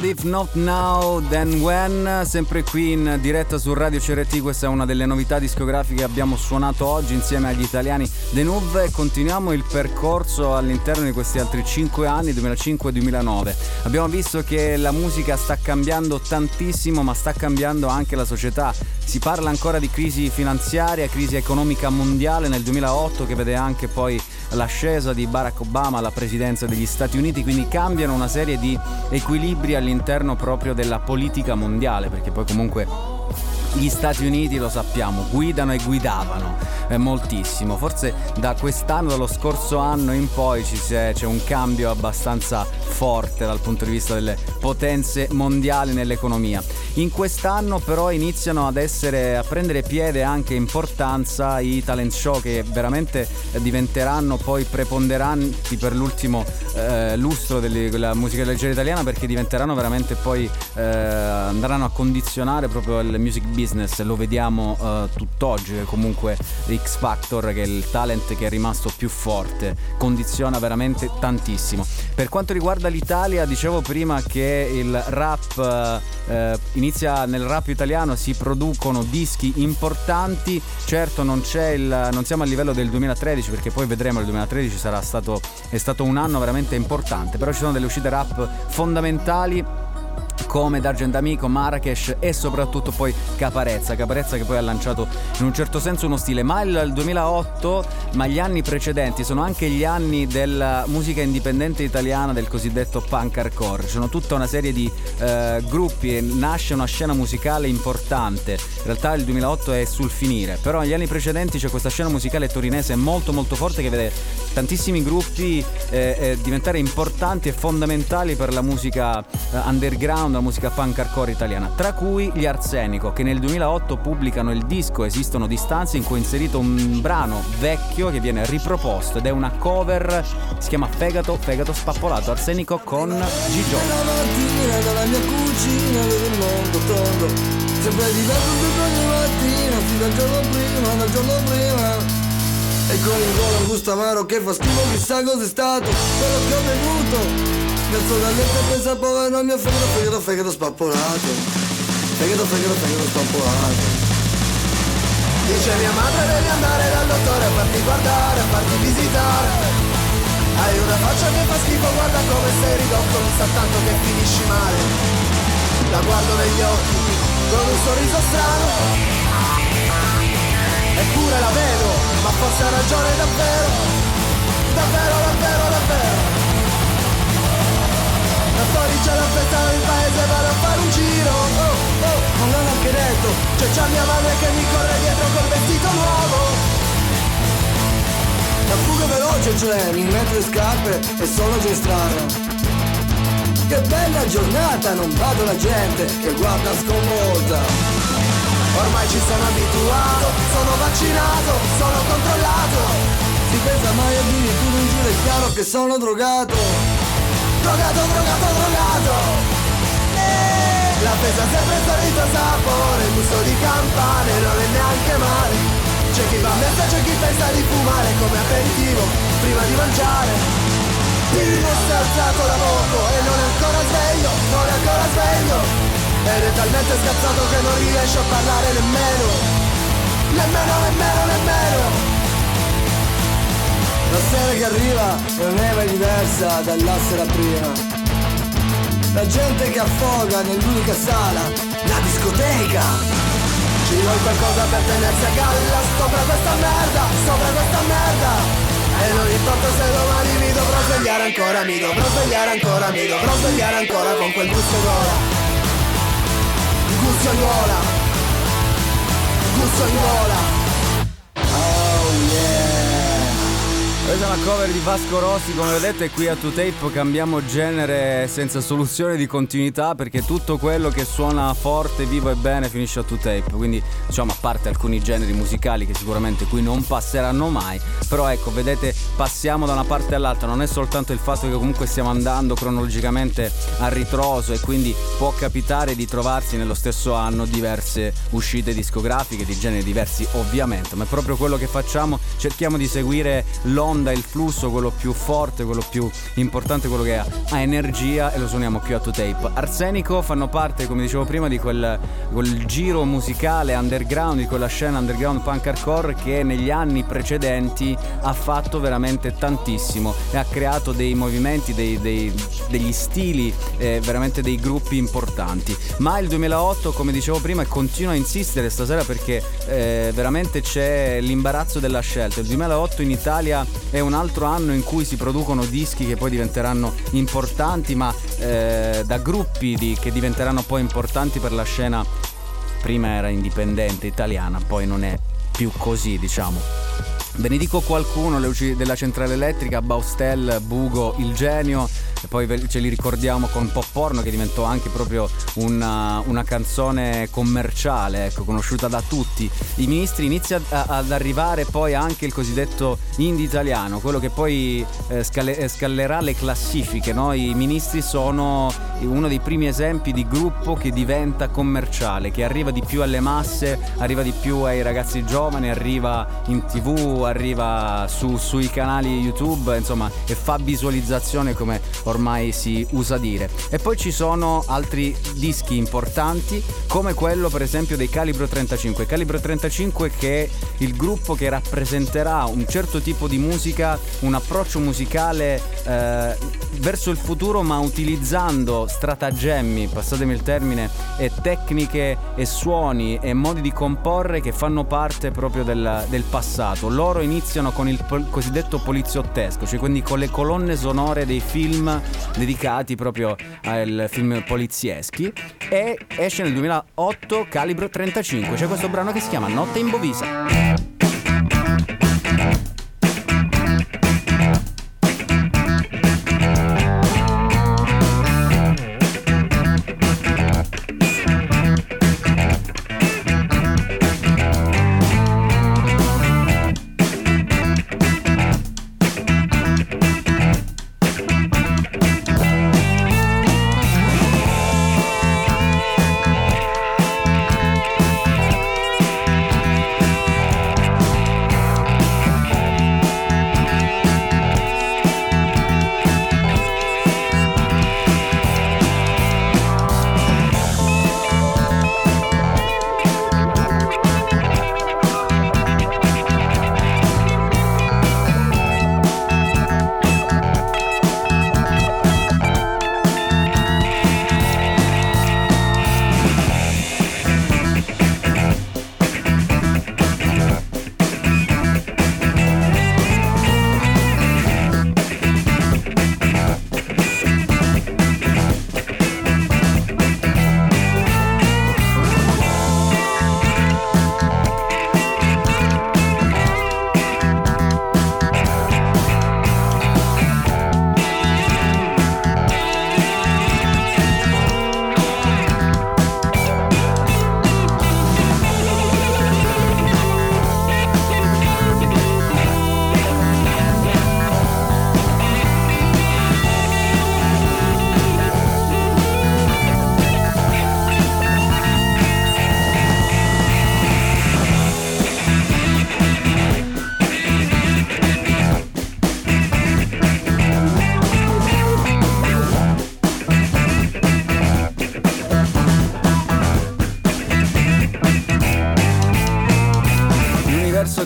Wizard If Not Now Then When? Sempre qui in diretta su Radio CRT Questa è una delle novità discografiche che abbiamo suonato oggi Insieme agli italiani The Nuve E continuiamo il percorso all'interno di questi altri 5 anni 2005-2009 Abbiamo visto che la musica sta cambiando tantissimo Ma sta cambiando anche la società. Si parla ancora di crisi finanziaria, crisi economica mondiale nel 2008 che vede anche poi l'ascesa di Barack Obama alla presidenza degli Stati Uniti, quindi cambiano una serie di equilibri all'interno proprio della politica mondiale, perché poi comunque gli Stati Uniti lo sappiamo, guidano e guidavano eh, moltissimo. Forse da quest'anno, dallo scorso anno in poi ci è, c'è un cambio abbastanza forte dal punto di vista delle potenze mondiali nell'economia. In quest'anno però iniziano ad essere a prendere piede anche importanza i talent show che veramente diventeranno poi preponderanti per l'ultimo eh, lustro della musica leggera italiana perché diventeranno veramente poi eh, andranno a condizionare proprio il music business, lo vediamo eh, tutt'oggi comunque X Factor che è il talent che è rimasto più forte, condiziona veramente tantissimo. Per quanto riguarda l'Italia, dicevo prima che il rap eh, inizia nel rap italiano, si producono dischi importanti, certo non, c'è il, non siamo a livello del 2013 perché poi vedremo il 2013 sarà stato, è stato un anno veramente importante, però ci sono delle uscite rap fondamentali come D'Argent Amico, Marrakesh e soprattutto poi Caparezza, Caparezza che poi ha lanciato in un certo senso uno stile, ma il 2008, ma gli anni precedenti sono anche gli anni della musica indipendente italiana del cosiddetto punk hardcore, sono tutta una serie di eh, gruppi e nasce una scena musicale importante, in realtà il 2008 è sul finire, però negli anni precedenti c'è questa scena musicale torinese molto molto forte che vede tantissimi gruppi eh, eh, diventare importanti e fondamentali per la musica eh, underground, la musica punk hardcore italiana, tra cui gli Arsenico che nel 2008 pubblicano il disco Esistono distanze in cui è inserito un brano vecchio che viene riproposto ed è una cover, si chiama Fegato, Fegato Spappolato, Arsenico con Gigio. Dalla mia cucina vedo il mondo tondo. Sempre diverso tutto ogni mattina Sì dal giorno prima, dal giorno prima. E con il gola un gusto amaro che fa schifo chissà cos'è stato Quello che ho bevuto Verso la letto e pensa povero al mio fegato Fegato, fegato spappolato. Fegato, fegato, fegato spappolato. Dice mia madre devi andare dal dottore a farti guardare, a farti visitare. Hai una faccia che fa schifo, guarda come sei ridotto, mi sa tanto che finisci male. La guardo negli occhi, con un sorriso strano. Eppure la vedo, ma forse ha ragione davvero. Davvero, davvero, davvero Da fuori c'è la festa del paese, vado a fare un giro. Oh, oh, non l'ho neanche detto C'è già mia madre che mi corre dietro col vestito nuovo. La fuga veloce cioè, mi metto le scarpe e sono già in strada Che bella giornata, non vado la gente che guarda sconvolta Ormai ci sono abituato, sono vaccinato, sono controllato. Si pensa mai addirittura in giro è chiaro che sono drogato Drogato, drogato, drogato. Eh, La pesa sempre il solito sapore, il gusto di campane non è neanche male. C'è chi va a messa, c'è chi pensa di fumare come aperitivo prima di mangiare. Pino si è alzato da poco e non è ancora sveglio, non è ancora sveglio. Ed è talmente scazzato che non riesce a parlare nemmeno. Nemmeno, nemmeno, nemmeno La sera che arriva non è mai diversa dalla sera prima. La gente che affoga nell'unica sala, la discoteca. Ci vuoi qualcosa per tenersi a galla Sopra questa merda, sopra questa merda. E non importa se domani mi dovrò svegliare ancora Mi dovrò svegliare ancora, mi dovrò svegliare ancora con quel gusto gola. Guzzaiuola Guzzaiuola Oh Questa è una cover di Vasco Rossi, come vedete qui a 2Tape cambiamo genere senza soluzione di continuità perché tutto quello che suona forte, vivo e bene finisce a 2Tape, quindi diciamo a parte alcuni generi musicali che sicuramente qui non passeranno mai, però ecco vedete passiamo da una parte all'altra, non è soltanto il fatto che comunque stiamo andando cronologicamente a ritroso e quindi può capitare di trovarsi nello stesso anno diverse uscite discografiche di generi diversi ovviamente, ma è proprio quello che facciamo, cerchiamo di seguire l'onda l'onda, il flusso, quello più forte, quello più importante, quello che ha, ha energia e lo suoniamo qui a 2Tape. Arsenico fanno parte, come dicevo prima, di quel, quel giro musicale underground, di quella scena underground punk hardcore che negli anni precedenti ha fatto veramente tantissimo e ha creato dei movimenti, dei, dei- degli stili, eh, veramente dei gruppi importanti. Ma il 2008, come dicevo prima, e continuo a insistere stasera perché eh, veramente c'è l'imbarazzo della scelta. Il 2008 in Italia è un altro anno in cui si producono dischi che poi diventeranno importanti, ma eh, da gruppi di- che diventeranno poi importanti per la scena prima era indipendente italiana, poi non è più così, diciamo. Ve ne dico qualcuno, le luci della centrale elettrica, Baustel, Bugo, Il Genio, e poi ce li ricordiamo con Pop Porno che diventò anche proprio una, una canzone commerciale, ecco, conosciuta da tutti. I ministri inizia a- ad arrivare poi anche il cosiddetto indie italiano, quello che poi eh, scale- eh, scallerà le classifiche, no? I ministri sono uno dei primi esempi di gruppo che diventa commerciale, che arriva di più alle masse, arriva di più ai ragazzi giovani, arriva in tv, arriva su- sui canali YouTube, insomma, e fa visualizzazione come ormai si usa dire. E poi ci sono altri dischi importanti, come quello per esempio dei Calibro 35. Calibro 35 che è il gruppo che rappresenterà un certo tipo di musica, un approccio musicale eh, verso il futuro, ma utilizzando stratagemmi, passatemi il termine, e tecniche e suoni e modi di comporre che fanno parte proprio del, del passato. Loro iniziano con il pol- cosiddetto poliziottesco, cioè quindi con le colonne sonore dei film dedicati proprio ai film polizieschi e esce nel 2008 Calibro 35, c'è questo brano che si chiama Notte in Bovisa.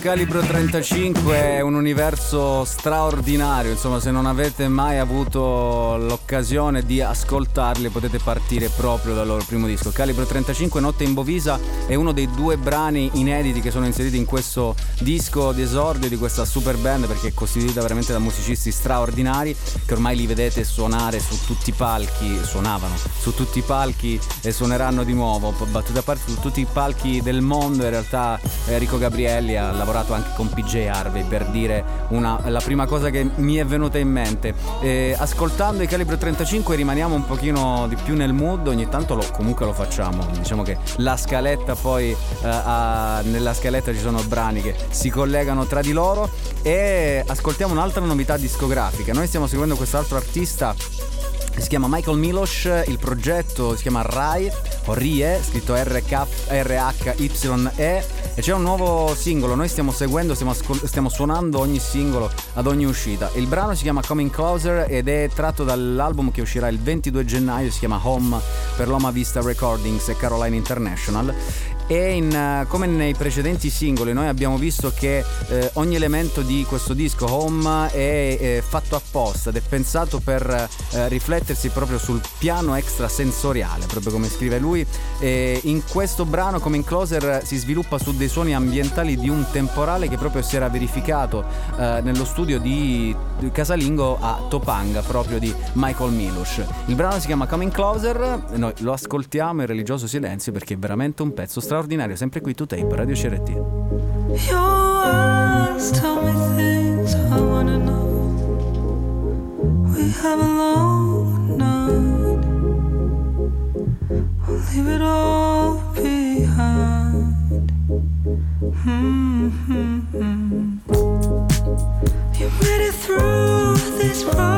Calibro 35 è un universo straordinario, insomma se non avete mai avuto l'occasione di ascoltarli potete partire proprio dal loro primo disco. Calibro 35 Notte in Bovisa è uno dei due brani inediti che sono inseriti in questo disco di esordio di questa super band perché è costituita veramente da musicisti straordinari che ormai li vedete suonare su tutti i palchi, suonavano su tutti i palchi e suoneranno di nuovo, battute a parte su tutti i palchi del mondo, in realtà Enrico Gabrielli ha lavorato anche con PJ Harvey per dire una, la prima cosa che mi è venuta in mente. Eh, ascoltando i Calibro 35 rimaniamo un pochino di più nel mood, ogni tanto lo- comunque lo facciamo, diciamo che la scaletta poi, eh, ha- nella scaletta ci sono brani che si collegano tra di loro e ascoltiamo un'altra novità discografica. Noi stiamo seguendo quest'altro artista si chiama Michael Milos, il progetto si chiama RAI o RIE, scritto RK, RHYE e c'è un nuovo singolo, noi stiamo seguendo, stiamo, ascol- stiamo suonando ogni singolo ad ogni uscita. Il brano si chiama Coming Closer ed è tratto dall'album che uscirà il 22 gennaio, si chiama Home per l'Oma Vista Recordings e Caroline International. E in, eh, come nei precedenti singoli noi abbiamo visto che eh, ogni elemento di questo disco Home è, eh, fatto apposta ed è pensato per eh, riflettersi proprio sul piano extrasensoriale, proprio come scrive lui. E in questo brano come in Closer si sviluppa su dei suoni ambientali di un temporale che proprio si era verificato eh, nello studio di casalingo a Topanga, proprio di Michael Milush. Il brano si chiama Coming Closer, noi lo ascoltiamo in religioso silenzio perché è veramente un pezzo straordinario, sempre qui to tape, Radio CRT. Your eyes tell me things. We have a long night. Leave it all behind. Mm-hmm. You made it through these rough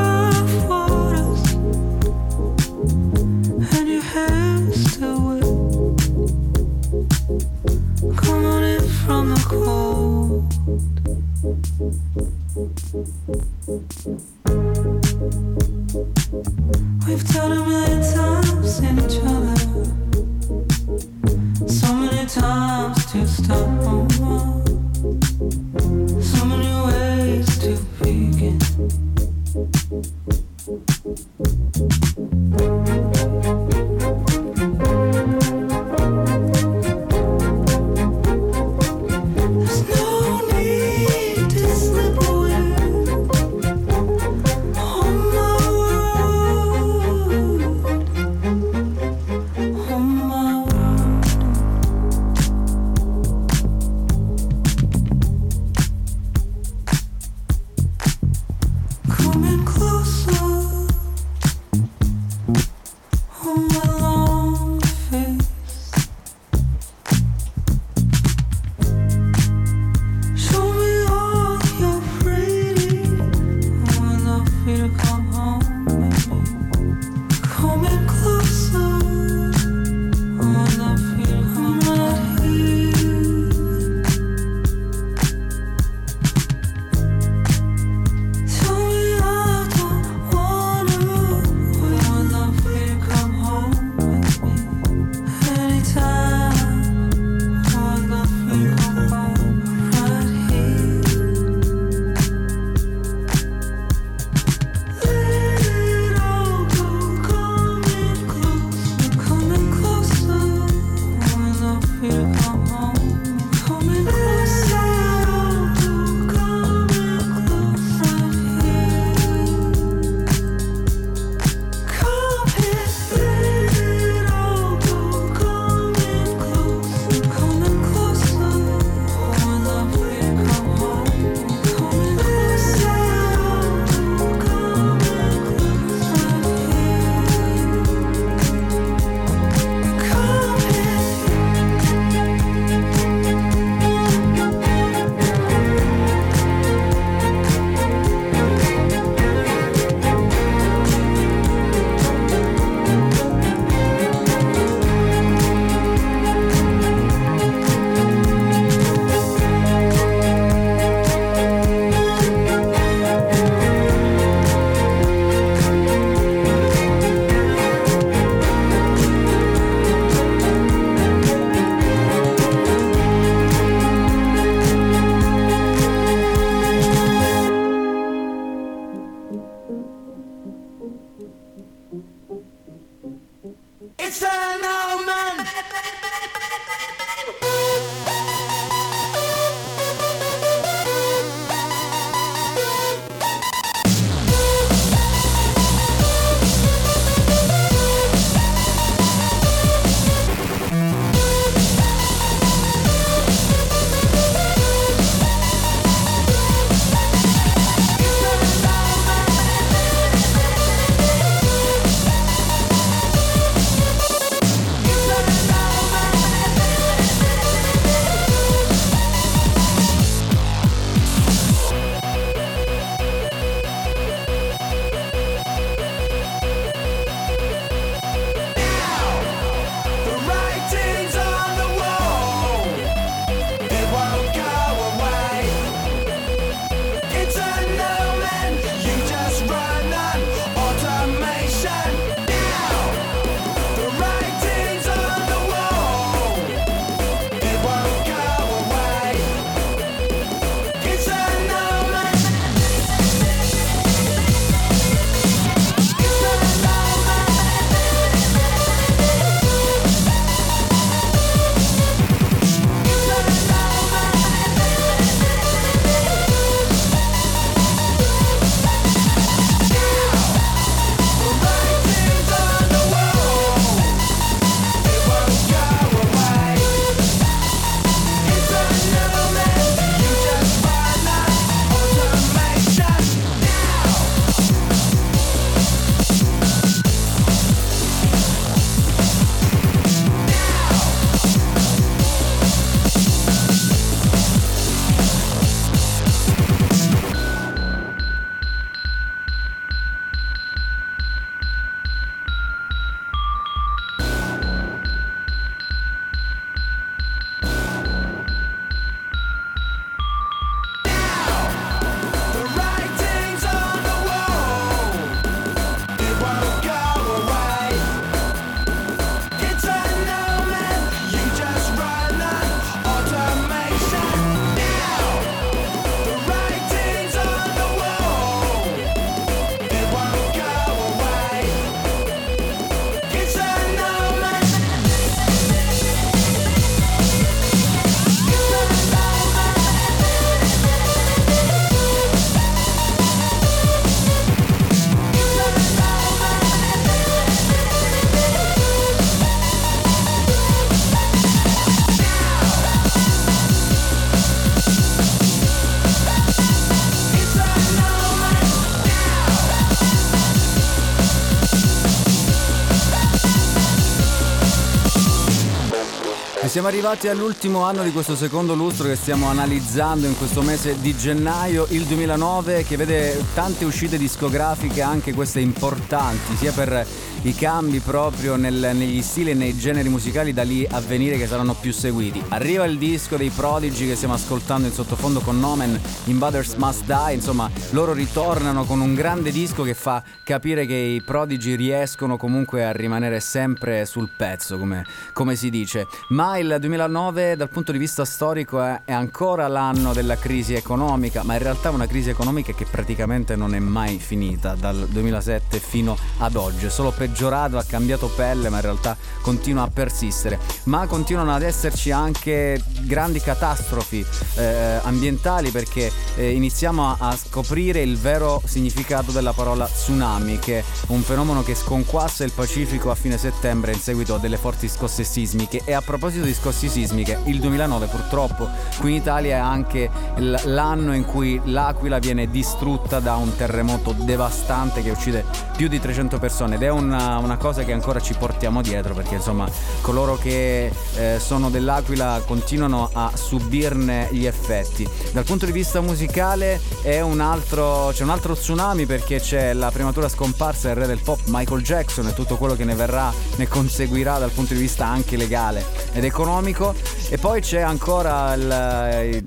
Siamo arrivati all'ultimo anno di questo secondo lustro che stiamo analizzando in questo mese di gennaio, il 2009, che vede tante uscite discografiche, anche queste importanti, sia per i cambi proprio nel- negli stili e nei generi musicali da lì a venire che saranno più seguiti. Arriva il disco dei Prodigy che stiamo ascoltando in sottofondo con Nomen, Invaders Must Die, insomma loro ritornano con un grande disco che fa capire che i Prodigy riescono comunque a rimanere sempre sul pezzo, come, come si dice. Ma il 2009 dal punto di vista storico è, è ancora l'anno della crisi economica, ma in realtà una crisi economica che praticamente non è mai finita dal 2007 fino ad oggi, solo peggiorato, ha cambiato pelle, ma in realtà continua a persistere. Ma continuano ad esserci anche grandi catastrofi eh, ambientali perché eh, iniziamo a, a scoprire il vero significato della parola tsunami, che è un fenomeno che sconquassa il Pacifico a fine settembre in seguito a delle forti scosse sismiche. E a proposito di scosse sismiche, il 2009 purtroppo qui in Italia è anche l'anno in cui l'Aquila viene distrutta da un terremoto devastante che uccide più di 300 persone ed è una, una cosa che ancora ci portiamo dietro perché insomma coloro che eh, sono dell'Aquila continuano a subirne gli effetti. Dal punto di vista musicale un altro, c'è un altro tsunami perché c'è la prematura scomparsa del re del pop Michael Jackson e tutto quello che ne verrà, ne conseguirà dal punto di vista anche legale ed economico e poi c'è ancora il,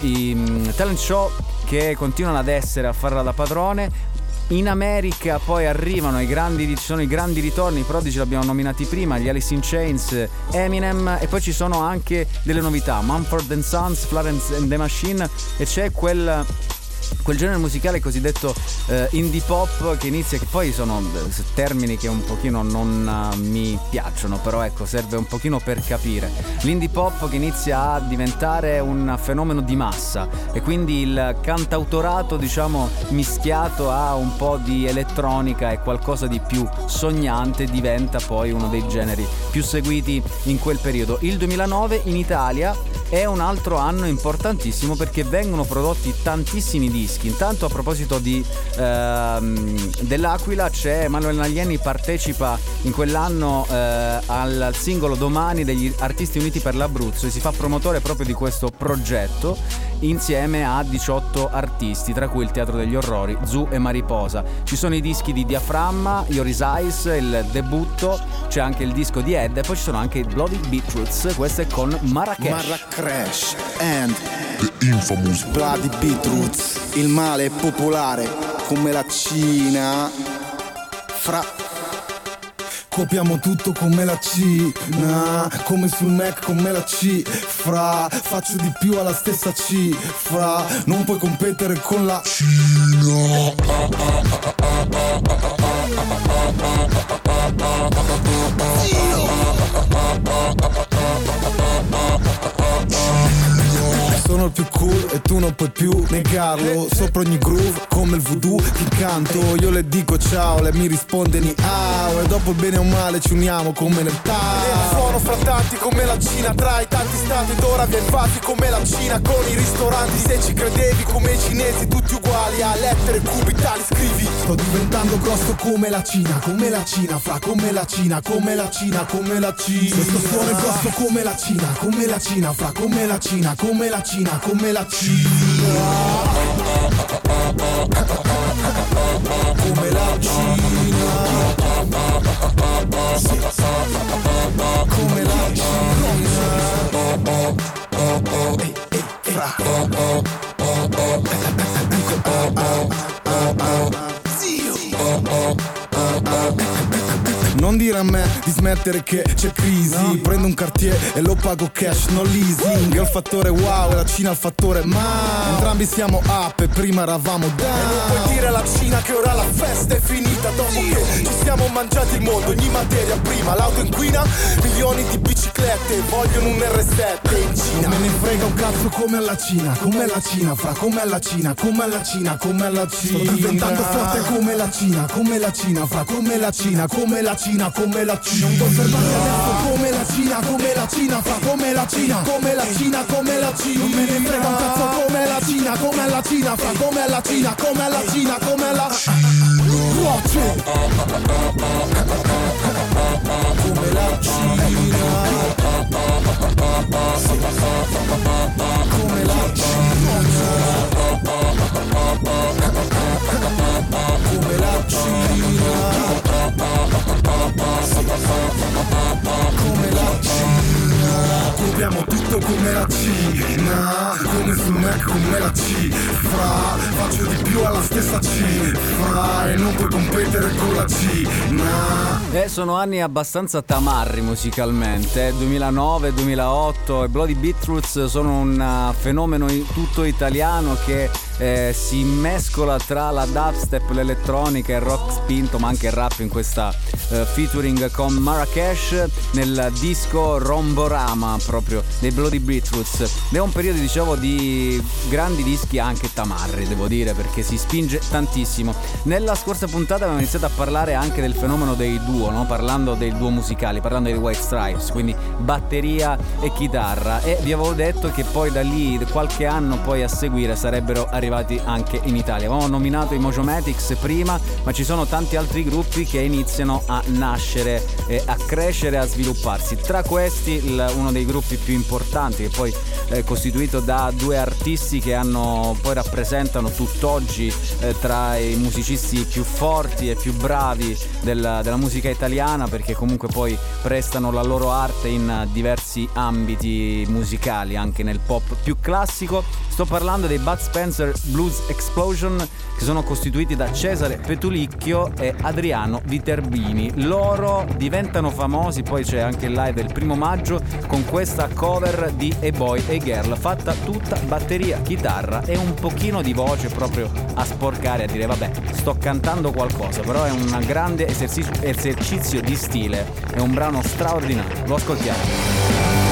i, i mm, talent show che continuano ad essere a farla da padrone in America poi arrivano i grandi, ci sono i grandi ritorni, i Prodigy l'abbiamo nominati prima, gli Alice in Chains, Eminem e poi ci sono anche delle novità, Mumford Sons, Florence and the Machine e c'è quel quel genere musicale cosiddetto eh, indie pop che inizia, che poi sono eh, termini che un pochino non eh, mi piacciono, però ecco serve un pochino per capire. L'indie pop che inizia a diventare un fenomeno di massa e quindi il cantautorato diciamo mischiato a un po' di elettronica e qualcosa di più sognante diventa poi uno dei generi più seguiti in quel periodo. Il 2009 in Italia è un altro anno importantissimo perché vengono prodotti tantissimi dischi. Intanto a proposito di, ehm, dell'Aquila c'è Emanuele Naglieni partecipa in quell'anno eh, al singolo Domani degli Artisti Uniti per l'Abruzzo e si fa promotore proprio di questo progetto insieme a 18 artisti, tra cui il Teatro degli Orrori, Zu e Mariposa. Ci sono i dischi di Diaframma, Yoris Eyes, il debutto, c'è anche il disco di Ed e poi ci sono anche i Bloody Beetroots, questo è con Marrakesh. Marrakesh and The Infamous Bloody Beetroots Il male è popolare come la Cina. Fra. Copiamo tutto come la Cina Come sul Mac come la C Fra Faccio di più alla stessa C Fra Non puoi competere con la Cina Sono il più cool e tu non puoi più negarlo Sopra ogni groove come il voodoo ti canto Io le dico ciao, lei mi risponde ni au E dopo il bene o male ci uniamo come nel Tao Sono fra tanti come la Cina Tra i tanti stati d'ora vi infatti come la Cina Con i ristoranti se ci credevi come i cinesi Tutti uguali a lettere cubitali scrivi Sto diventando grosso come la Cina Come la Cina, fra come la Cina Come la Cina, come la Cina Questo suono è grosso come la Cina Come la Cina, fra come la Cina Come la Cina, come la Cina Come la Cina Sì. Come la Cina Ehi, ehi, fra dire a me di smettere che c'è crisi. Prendo un cartier e lo pago cash, non leasing. Io il fattore wow e la Cina il fattore ma. Entrambi siamo up e prima eravamo down E non puoi dire alla Cina che ora la festa è finita Dopo che ci siamo mangiati il mondo, ogni materia prima L'auto inquina, milioni di biciclette Vogliono un R7 in Cina. Me ne frega un cazzo come alla Cina Come alla Cina, fra come alla Cina Come alla Cina, come alla Cina Sto diventando forte come la Cina Come la Cina, fra come la Cina Come la Cina, come la Cina Non conservarti adesso come la Cina, come la Cina Fra come la Cina, come la Cina, come la Cina Non me ne frega un cazzo come la Cina, come la Cina Fra come la Cina, come la Cina, come la Cuoce Come la Cina Come la Cina Come la Cina come la Cina Compriamo tutto come la Cina Come su Mac, come la Cifra Faccio di più alla stessa cifra E non puoi competere con la Cina Eh, sono anni abbastanza tamarri musicalmente. Eh, 2009, 2008 e Bloody Beatroots sono un ah, fenomeno tutto italiano che eh, si mescola tra la dubstep, l'elettronica, il rock spinto ma anche il rap in questa eh, featuring con Marrakesh nel disco Romborama proprio dei Bloody Beetroots. Ed È un periodo dicevo di grandi dischi anche tamarri devo dire perché si spinge tantissimo. Nella scorsa puntata abbiamo iniziato a parlare anche del fenomeno dei duo, no? parlando dei duo musicali, parlando dei White Stripes, quindi batteria e chitarra e vi avevo detto che poi da lì qualche anno poi a seguire sarebbero arrivati anche in Italia. Avevamo nominato i Mojomatics prima, ma ci sono tanti altri gruppi che iniziano a nascere, e a crescere, a svilupparsi. Tra questi il- uno dei gruppi più importanti che poi è costituito da due artisti che hanno poi rappresentano tutt'oggi eh, tra i musicisti più forti e più bravi della, della musica italiana perché comunque poi prestano la loro arte in eh, diversi ambiti musicali, anche nel pop più classico. Sto parlando dei Bud Spencer Blues Explosion che sono costituiti da Cesare Petulicchio e Adriano Viterbini. Loro diventano famosi, poi c'è anche il live del primo maggio con questa cover di A Boy e Girl fatta tutta batteria, chitarra e un pochino di voce proprio a sporcare, a dire vabbè sto cantando qualcosa, però è un grande esercizio, esercizio di stile, è un brano straordinario, lo ascoltiamo.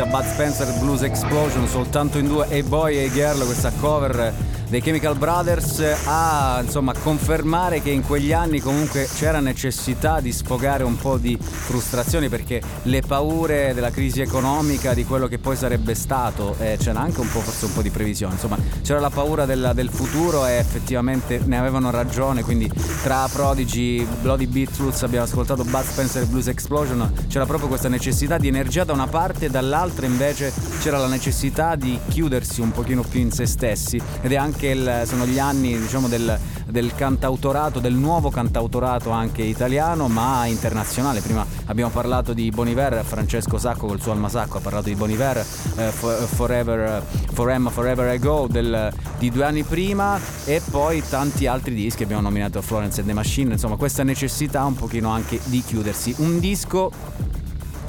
Pazzesca, Bud Spencer Blues Explosion, soltanto in due, e Boy e Girl, questa cover dei Chemical Brothers a insomma confermare che in quegli anni comunque c'era necessità di sfogare un po' di frustrazioni perché le paure della crisi economica di quello che poi sarebbe stato e c'era anche un po' forse un po' di previsione. Insomma c'era la paura del, del futuro e effettivamente ne avevano ragione quindi tra Prodigy Bloody Beetroots abbiamo ascoltato Bud Spencer Blues Explosion c'era proprio questa necessità di energia da una parte e dall'altra invece c'era la necessità di chiudersi un pochino più in se stessi ed è anche il- sono gli anni diciamo del, del cantautorato, del nuovo cantautorato anche italiano ma internazionale. Prima abbiamo parlato di Boniver, Francesco Sacco col suo Almasacco ha parlato di Boniver, eh, for- Forever, For Emma Forever Ago del- di due anni prima e poi tanti altri dischi, abbiamo nominato Florence and the Machine, insomma questa necessità un pochino anche di chiudersi. Un disco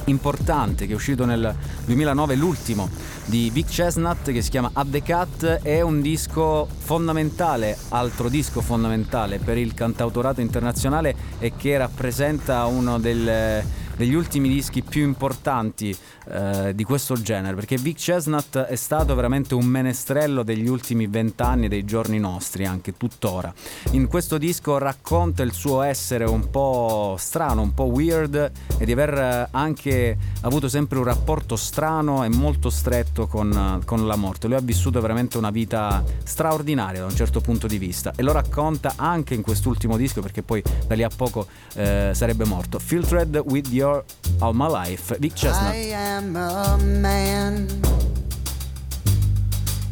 importante che è uscito nel 2009, l'ultimo di Vic Chestnut che si chiama At the Cat, è un disco fondamentale, altro disco fondamentale per il cantautorato internazionale e che rappresenta uno del- degli ultimi dischi più importanti eh, di questo genere perché Vic Chestnut è stato veramente un menestrello degli ultimi vent'anni dei giorni nostri anche tuttora. In questo disco racconta il suo essere un po' strano un po' weird e di aver eh, anche avuto sempre un rapporto strano e molto stretto con, eh, con la morte. Lui ha vissuto veramente una vita straordinaria da un certo punto di vista e lo racconta anche in quest'ultimo disco perché poi da lì a poco eh, sarebbe morto. Filtered with Your All My Life Vic Chestnut I am a man.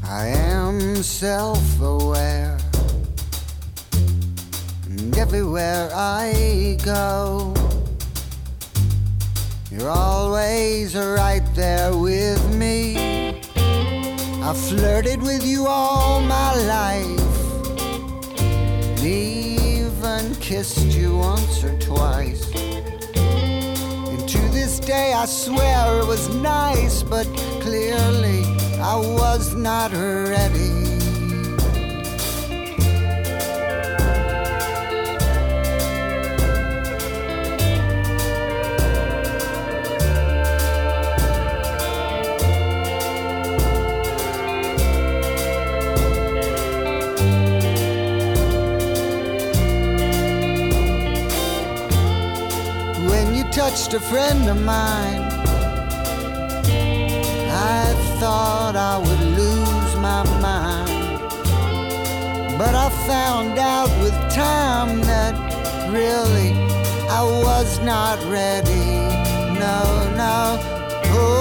I am self aware. And everywhere I go, you're always right there with me. I flirted with you all my life. Even kissed you once or twice. Day, I swear it was nice, but clearly I was not ready. Touched a friend of mine, I thought I would lose my mind. But I found out with time that really I was not ready. No, no. Oh,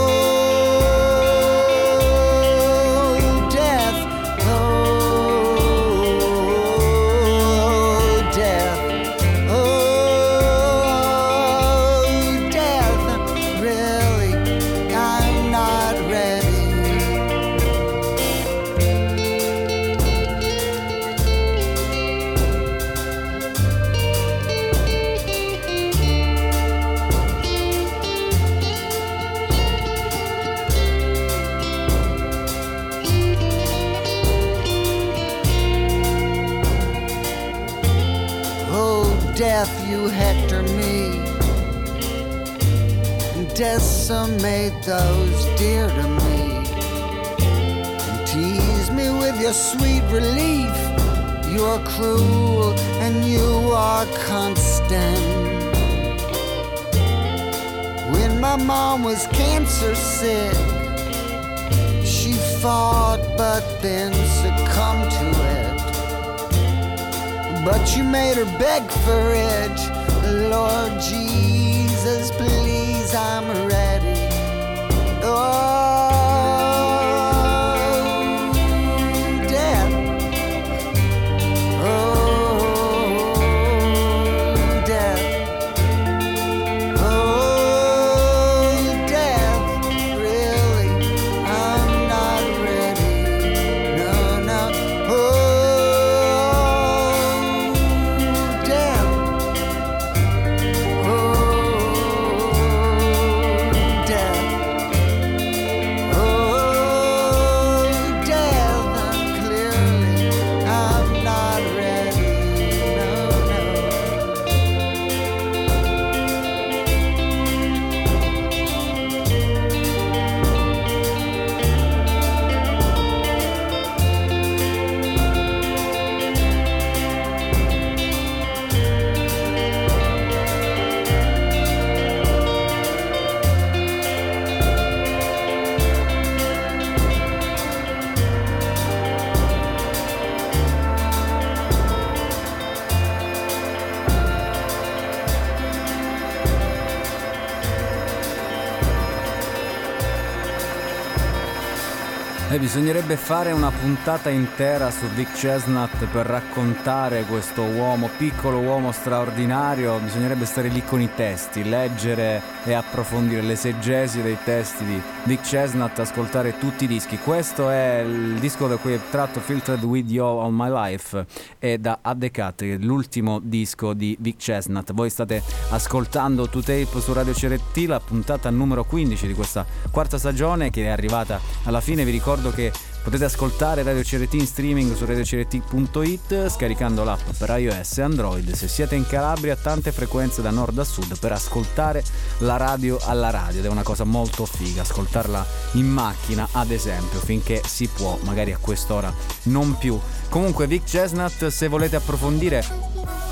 Decimate those dear to me. And tease me with your sweet relief. You're cruel and you are constant. When my mom was cancer sick, she fought but then succumbed to it. But you made her beg for it. Lord Jesus, bisognerebbe fare una puntata intera su Vic Chestnut per raccontare questo uomo, piccolo uomo straordinario. Bisognerebbe stare lì con i testi, leggere e approfondire l'esegesi dei testi di Vic Chestnut, ascoltare tutti i dischi. Questo è il disco da cui è tratto Filtered With You All My Life e da At The Cut, l'ultimo disco di Vic Chestnut. Voi state ascoltando To Tape su Radio CRT, la puntata numero 15 di questa quarta stagione che è arrivata alla fine. Vi ricordo che potete ascoltare Radio CRT in streaming su radiocrt.it scaricando l'app per iOS e Android. Se siete in Calabria, tante frequenze da nord a sud per ascoltare la radio alla radio ed è una cosa molto figa ascoltarla in macchina, ad esempio, finché si può, magari a quest'ora non più. Comunque Vic Chestnut, se volete approfondire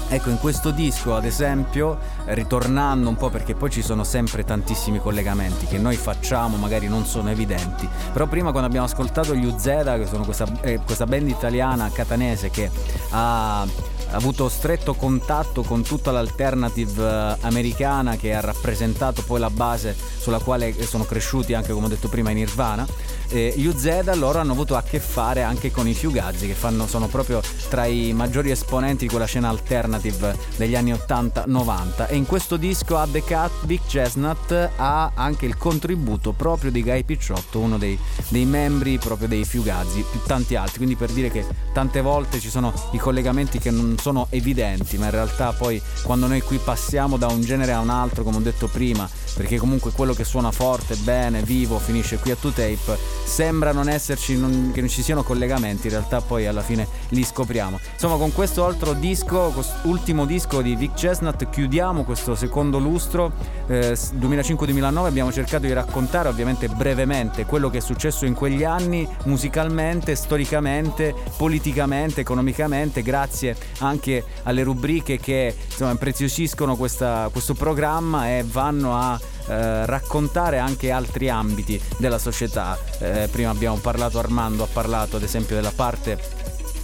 Ecco, in questo disco, ad esempio, ritornando un po' perché poi ci sono sempre tantissimi collegamenti che noi facciamo, magari non sono evidenti. Però prima quando abbiamo ascoltato gli Uzeda, che sono questa, eh, questa band italiana catanese che ha avuto stretto contatto con tutta l'alternative eh, americana che ha rappresentato poi la base sulla quale sono cresciuti anche come ho detto prima in Nirvana eh, gli Uzeda loro hanno avuto a che fare anche con i Fiugazzi che fanno, sono proprio tra i maggiori esponenti di quella scena alternative degli anni 80-90 e in questo disco a The Cat Big Chestnut ha anche il contributo proprio di Guy Picciotto uno dei, dei membri proprio dei Fiugazzi più tanti altri. Quindi per dire che tante volte ci sono i collegamenti che non sono evidenti ma in realtà poi quando noi qui passiamo da un genere a un altro come ho detto prima perché comunque quello che suona forte, bene, vivo, finisce qui a 2Tape, sembra non esserci, non, che non ci siano collegamenti, in realtà poi alla fine li scopriamo. Insomma, con questo altro disco, ultimo disco di Vic Chestnut, chiudiamo questo secondo lustro, eh, 2005-2009, abbiamo cercato di raccontare ovviamente brevemente quello che è successo in quegli anni, musicalmente, storicamente, politicamente, economicamente, grazie anche alle rubriche che insomma, impreziosiscono questa, questo programma e vanno a eh, raccontare anche altri ambiti della società. Eh, prima abbiamo parlato, Armando ha parlato ad esempio della parte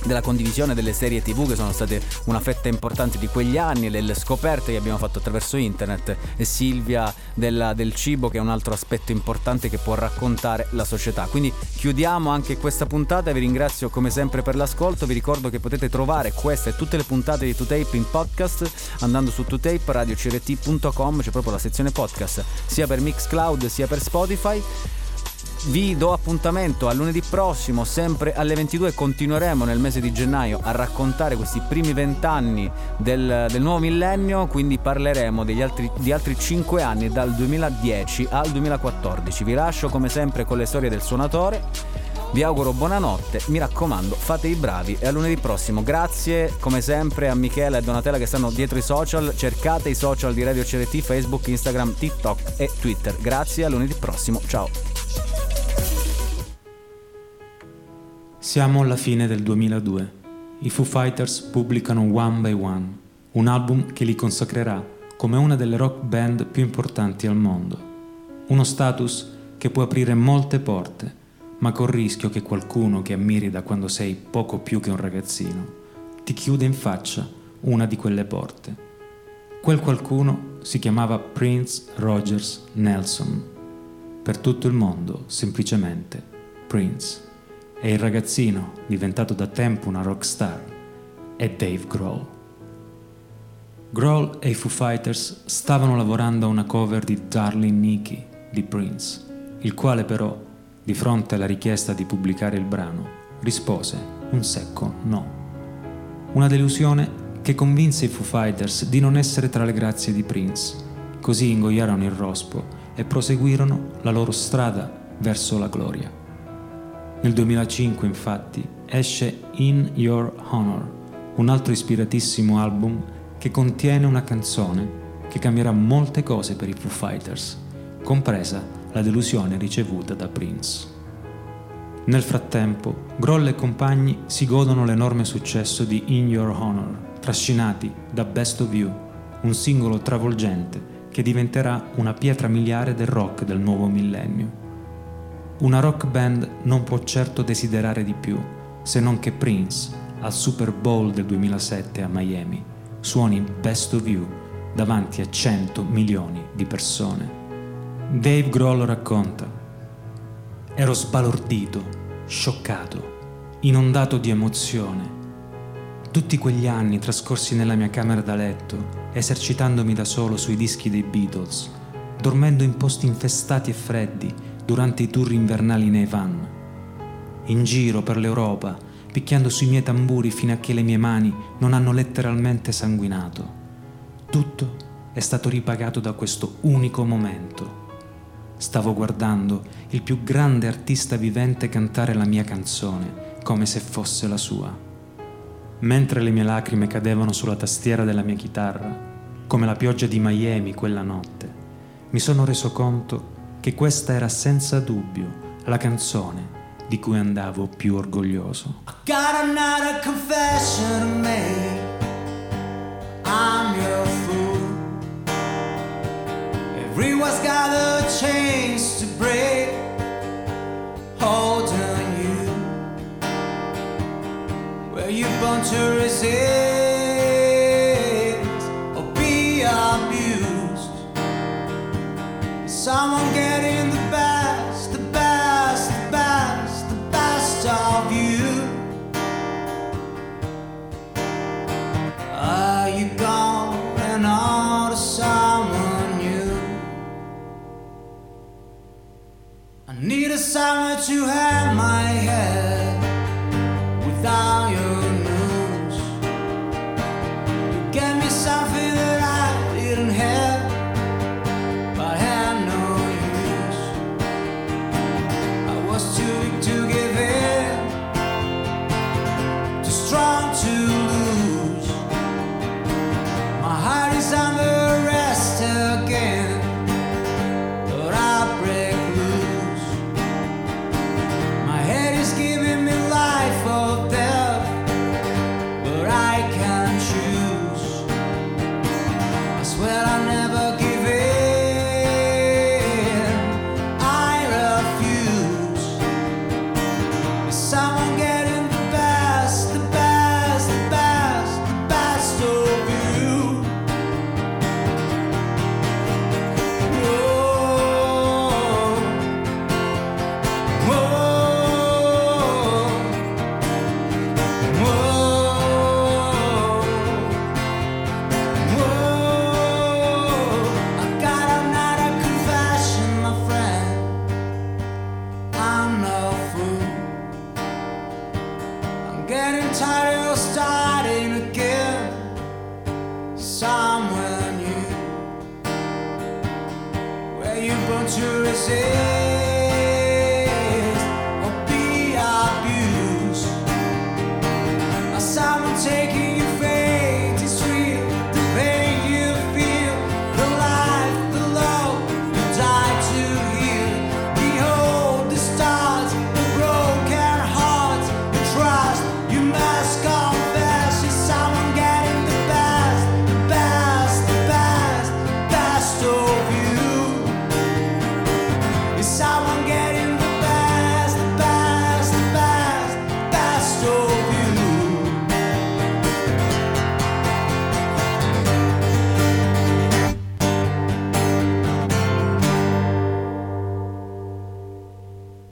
della condivisione delle serie tv che sono state una fetta importante di quegli anni, delle scoperte che abbiamo fatto attraverso internet e Silvia della, del cibo che è un altro aspetto importante che può raccontare la società. Quindi chiudiamo anche questa puntata, vi ringrazio come sempre per l'ascolto, vi ricordo che potete trovare queste e tutte le puntate di 2Tape in podcast andando su 2Tape radiocrt.com, c'è proprio la sezione podcast sia per Mixcloud sia per Spotify. Vi do appuntamento a lunedì prossimo, sempre alle 22. Continueremo nel mese di gennaio a raccontare questi primi vent'anni del, del nuovo millennio. Quindi parleremo degli altri, di altri 5 anni, dal 2010 al 2014. Vi lascio come sempre con le storie del suonatore. Vi auguro buonanotte, mi raccomando, fate i bravi e a lunedì prossimo. Grazie come sempre a Michela e Donatella che stanno dietro i social. Cercate i social di Radio CRT, Facebook, Instagram, TikTok e Twitter. Grazie, a lunedì prossimo. Ciao. Siamo alla fine del 2002. I Foo Fighters pubblicano One by One, un album che li consacrerà come una delle rock band più importanti al mondo. Uno status che può aprire molte porte, ma col rischio che qualcuno che ammiri da quando sei poco più che un ragazzino ti chiude in faccia una di quelle porte. Quel qualcuno si chiamava Prince Rogers Nelson. Per tutto il mondo, semplicemente Prince e il ragazzino, diventato da tempo una rockstar, è Dave Grohl. Grohl e i Foo Fighters stavano lavorando a una cover di Darling Nikki di Prince, il quale però, di fronte alla richiesta di pubblicare il brano, rispose un secco no. Una delusione che convinse i Foo Fighters di non essere tra le grazie di Prince, così ingoiarono il rospo e proseguirono la loro strada verso la gloria. Nel 2005, infatti, esce In Your Honor, un altro ispiratissimo album che contiene una canzone che cambierà molte cose per i Foo Fighters, compresa la delusione ricevuta da Prince. Nel frattempo, Groll e compagni si godono l'enorme successo di In Your Honor, trascinati da Best of You, un singolo travolgente che diventerà una pietra miliare del rock del nuovo millennio. Una rock band non può certo desiderare di più, se non che Prince, al Super Bowl del 2007 a Miami, suoni Best of You davanti a 100 milioni di persone. Dave Grohl racconta, ero sbalordito, scioccato, inondato di emozione. Tutti quegli anni trascorsi nella mia camera da letto, esercitandomi da solo sui dischi dei Beatles, dormendo in posti infestati e freddi durante i tour invernali nei van, in giro per l'Europa, picchiando sui miei tamburi fino a che le mie mani non hanno letteralmente sanguinato. Tutto è stato ripagato da questo unico momento. Stavo guardando il più grande artista vivente cantare la mia canzone come se fosse la sua. Mentre le mie lacrime cadevano sulla tastiera della mia chitarra, come la pioggia di Miami quella notte, mi sono reso conto che questa era senza dubbio la canzone di cui andavo più orgoglioso. Got another confession to make. I'm your fool. Everyone's got a chains to break. Holding you. Where you born to resist or be abused. Someone getting to have my head without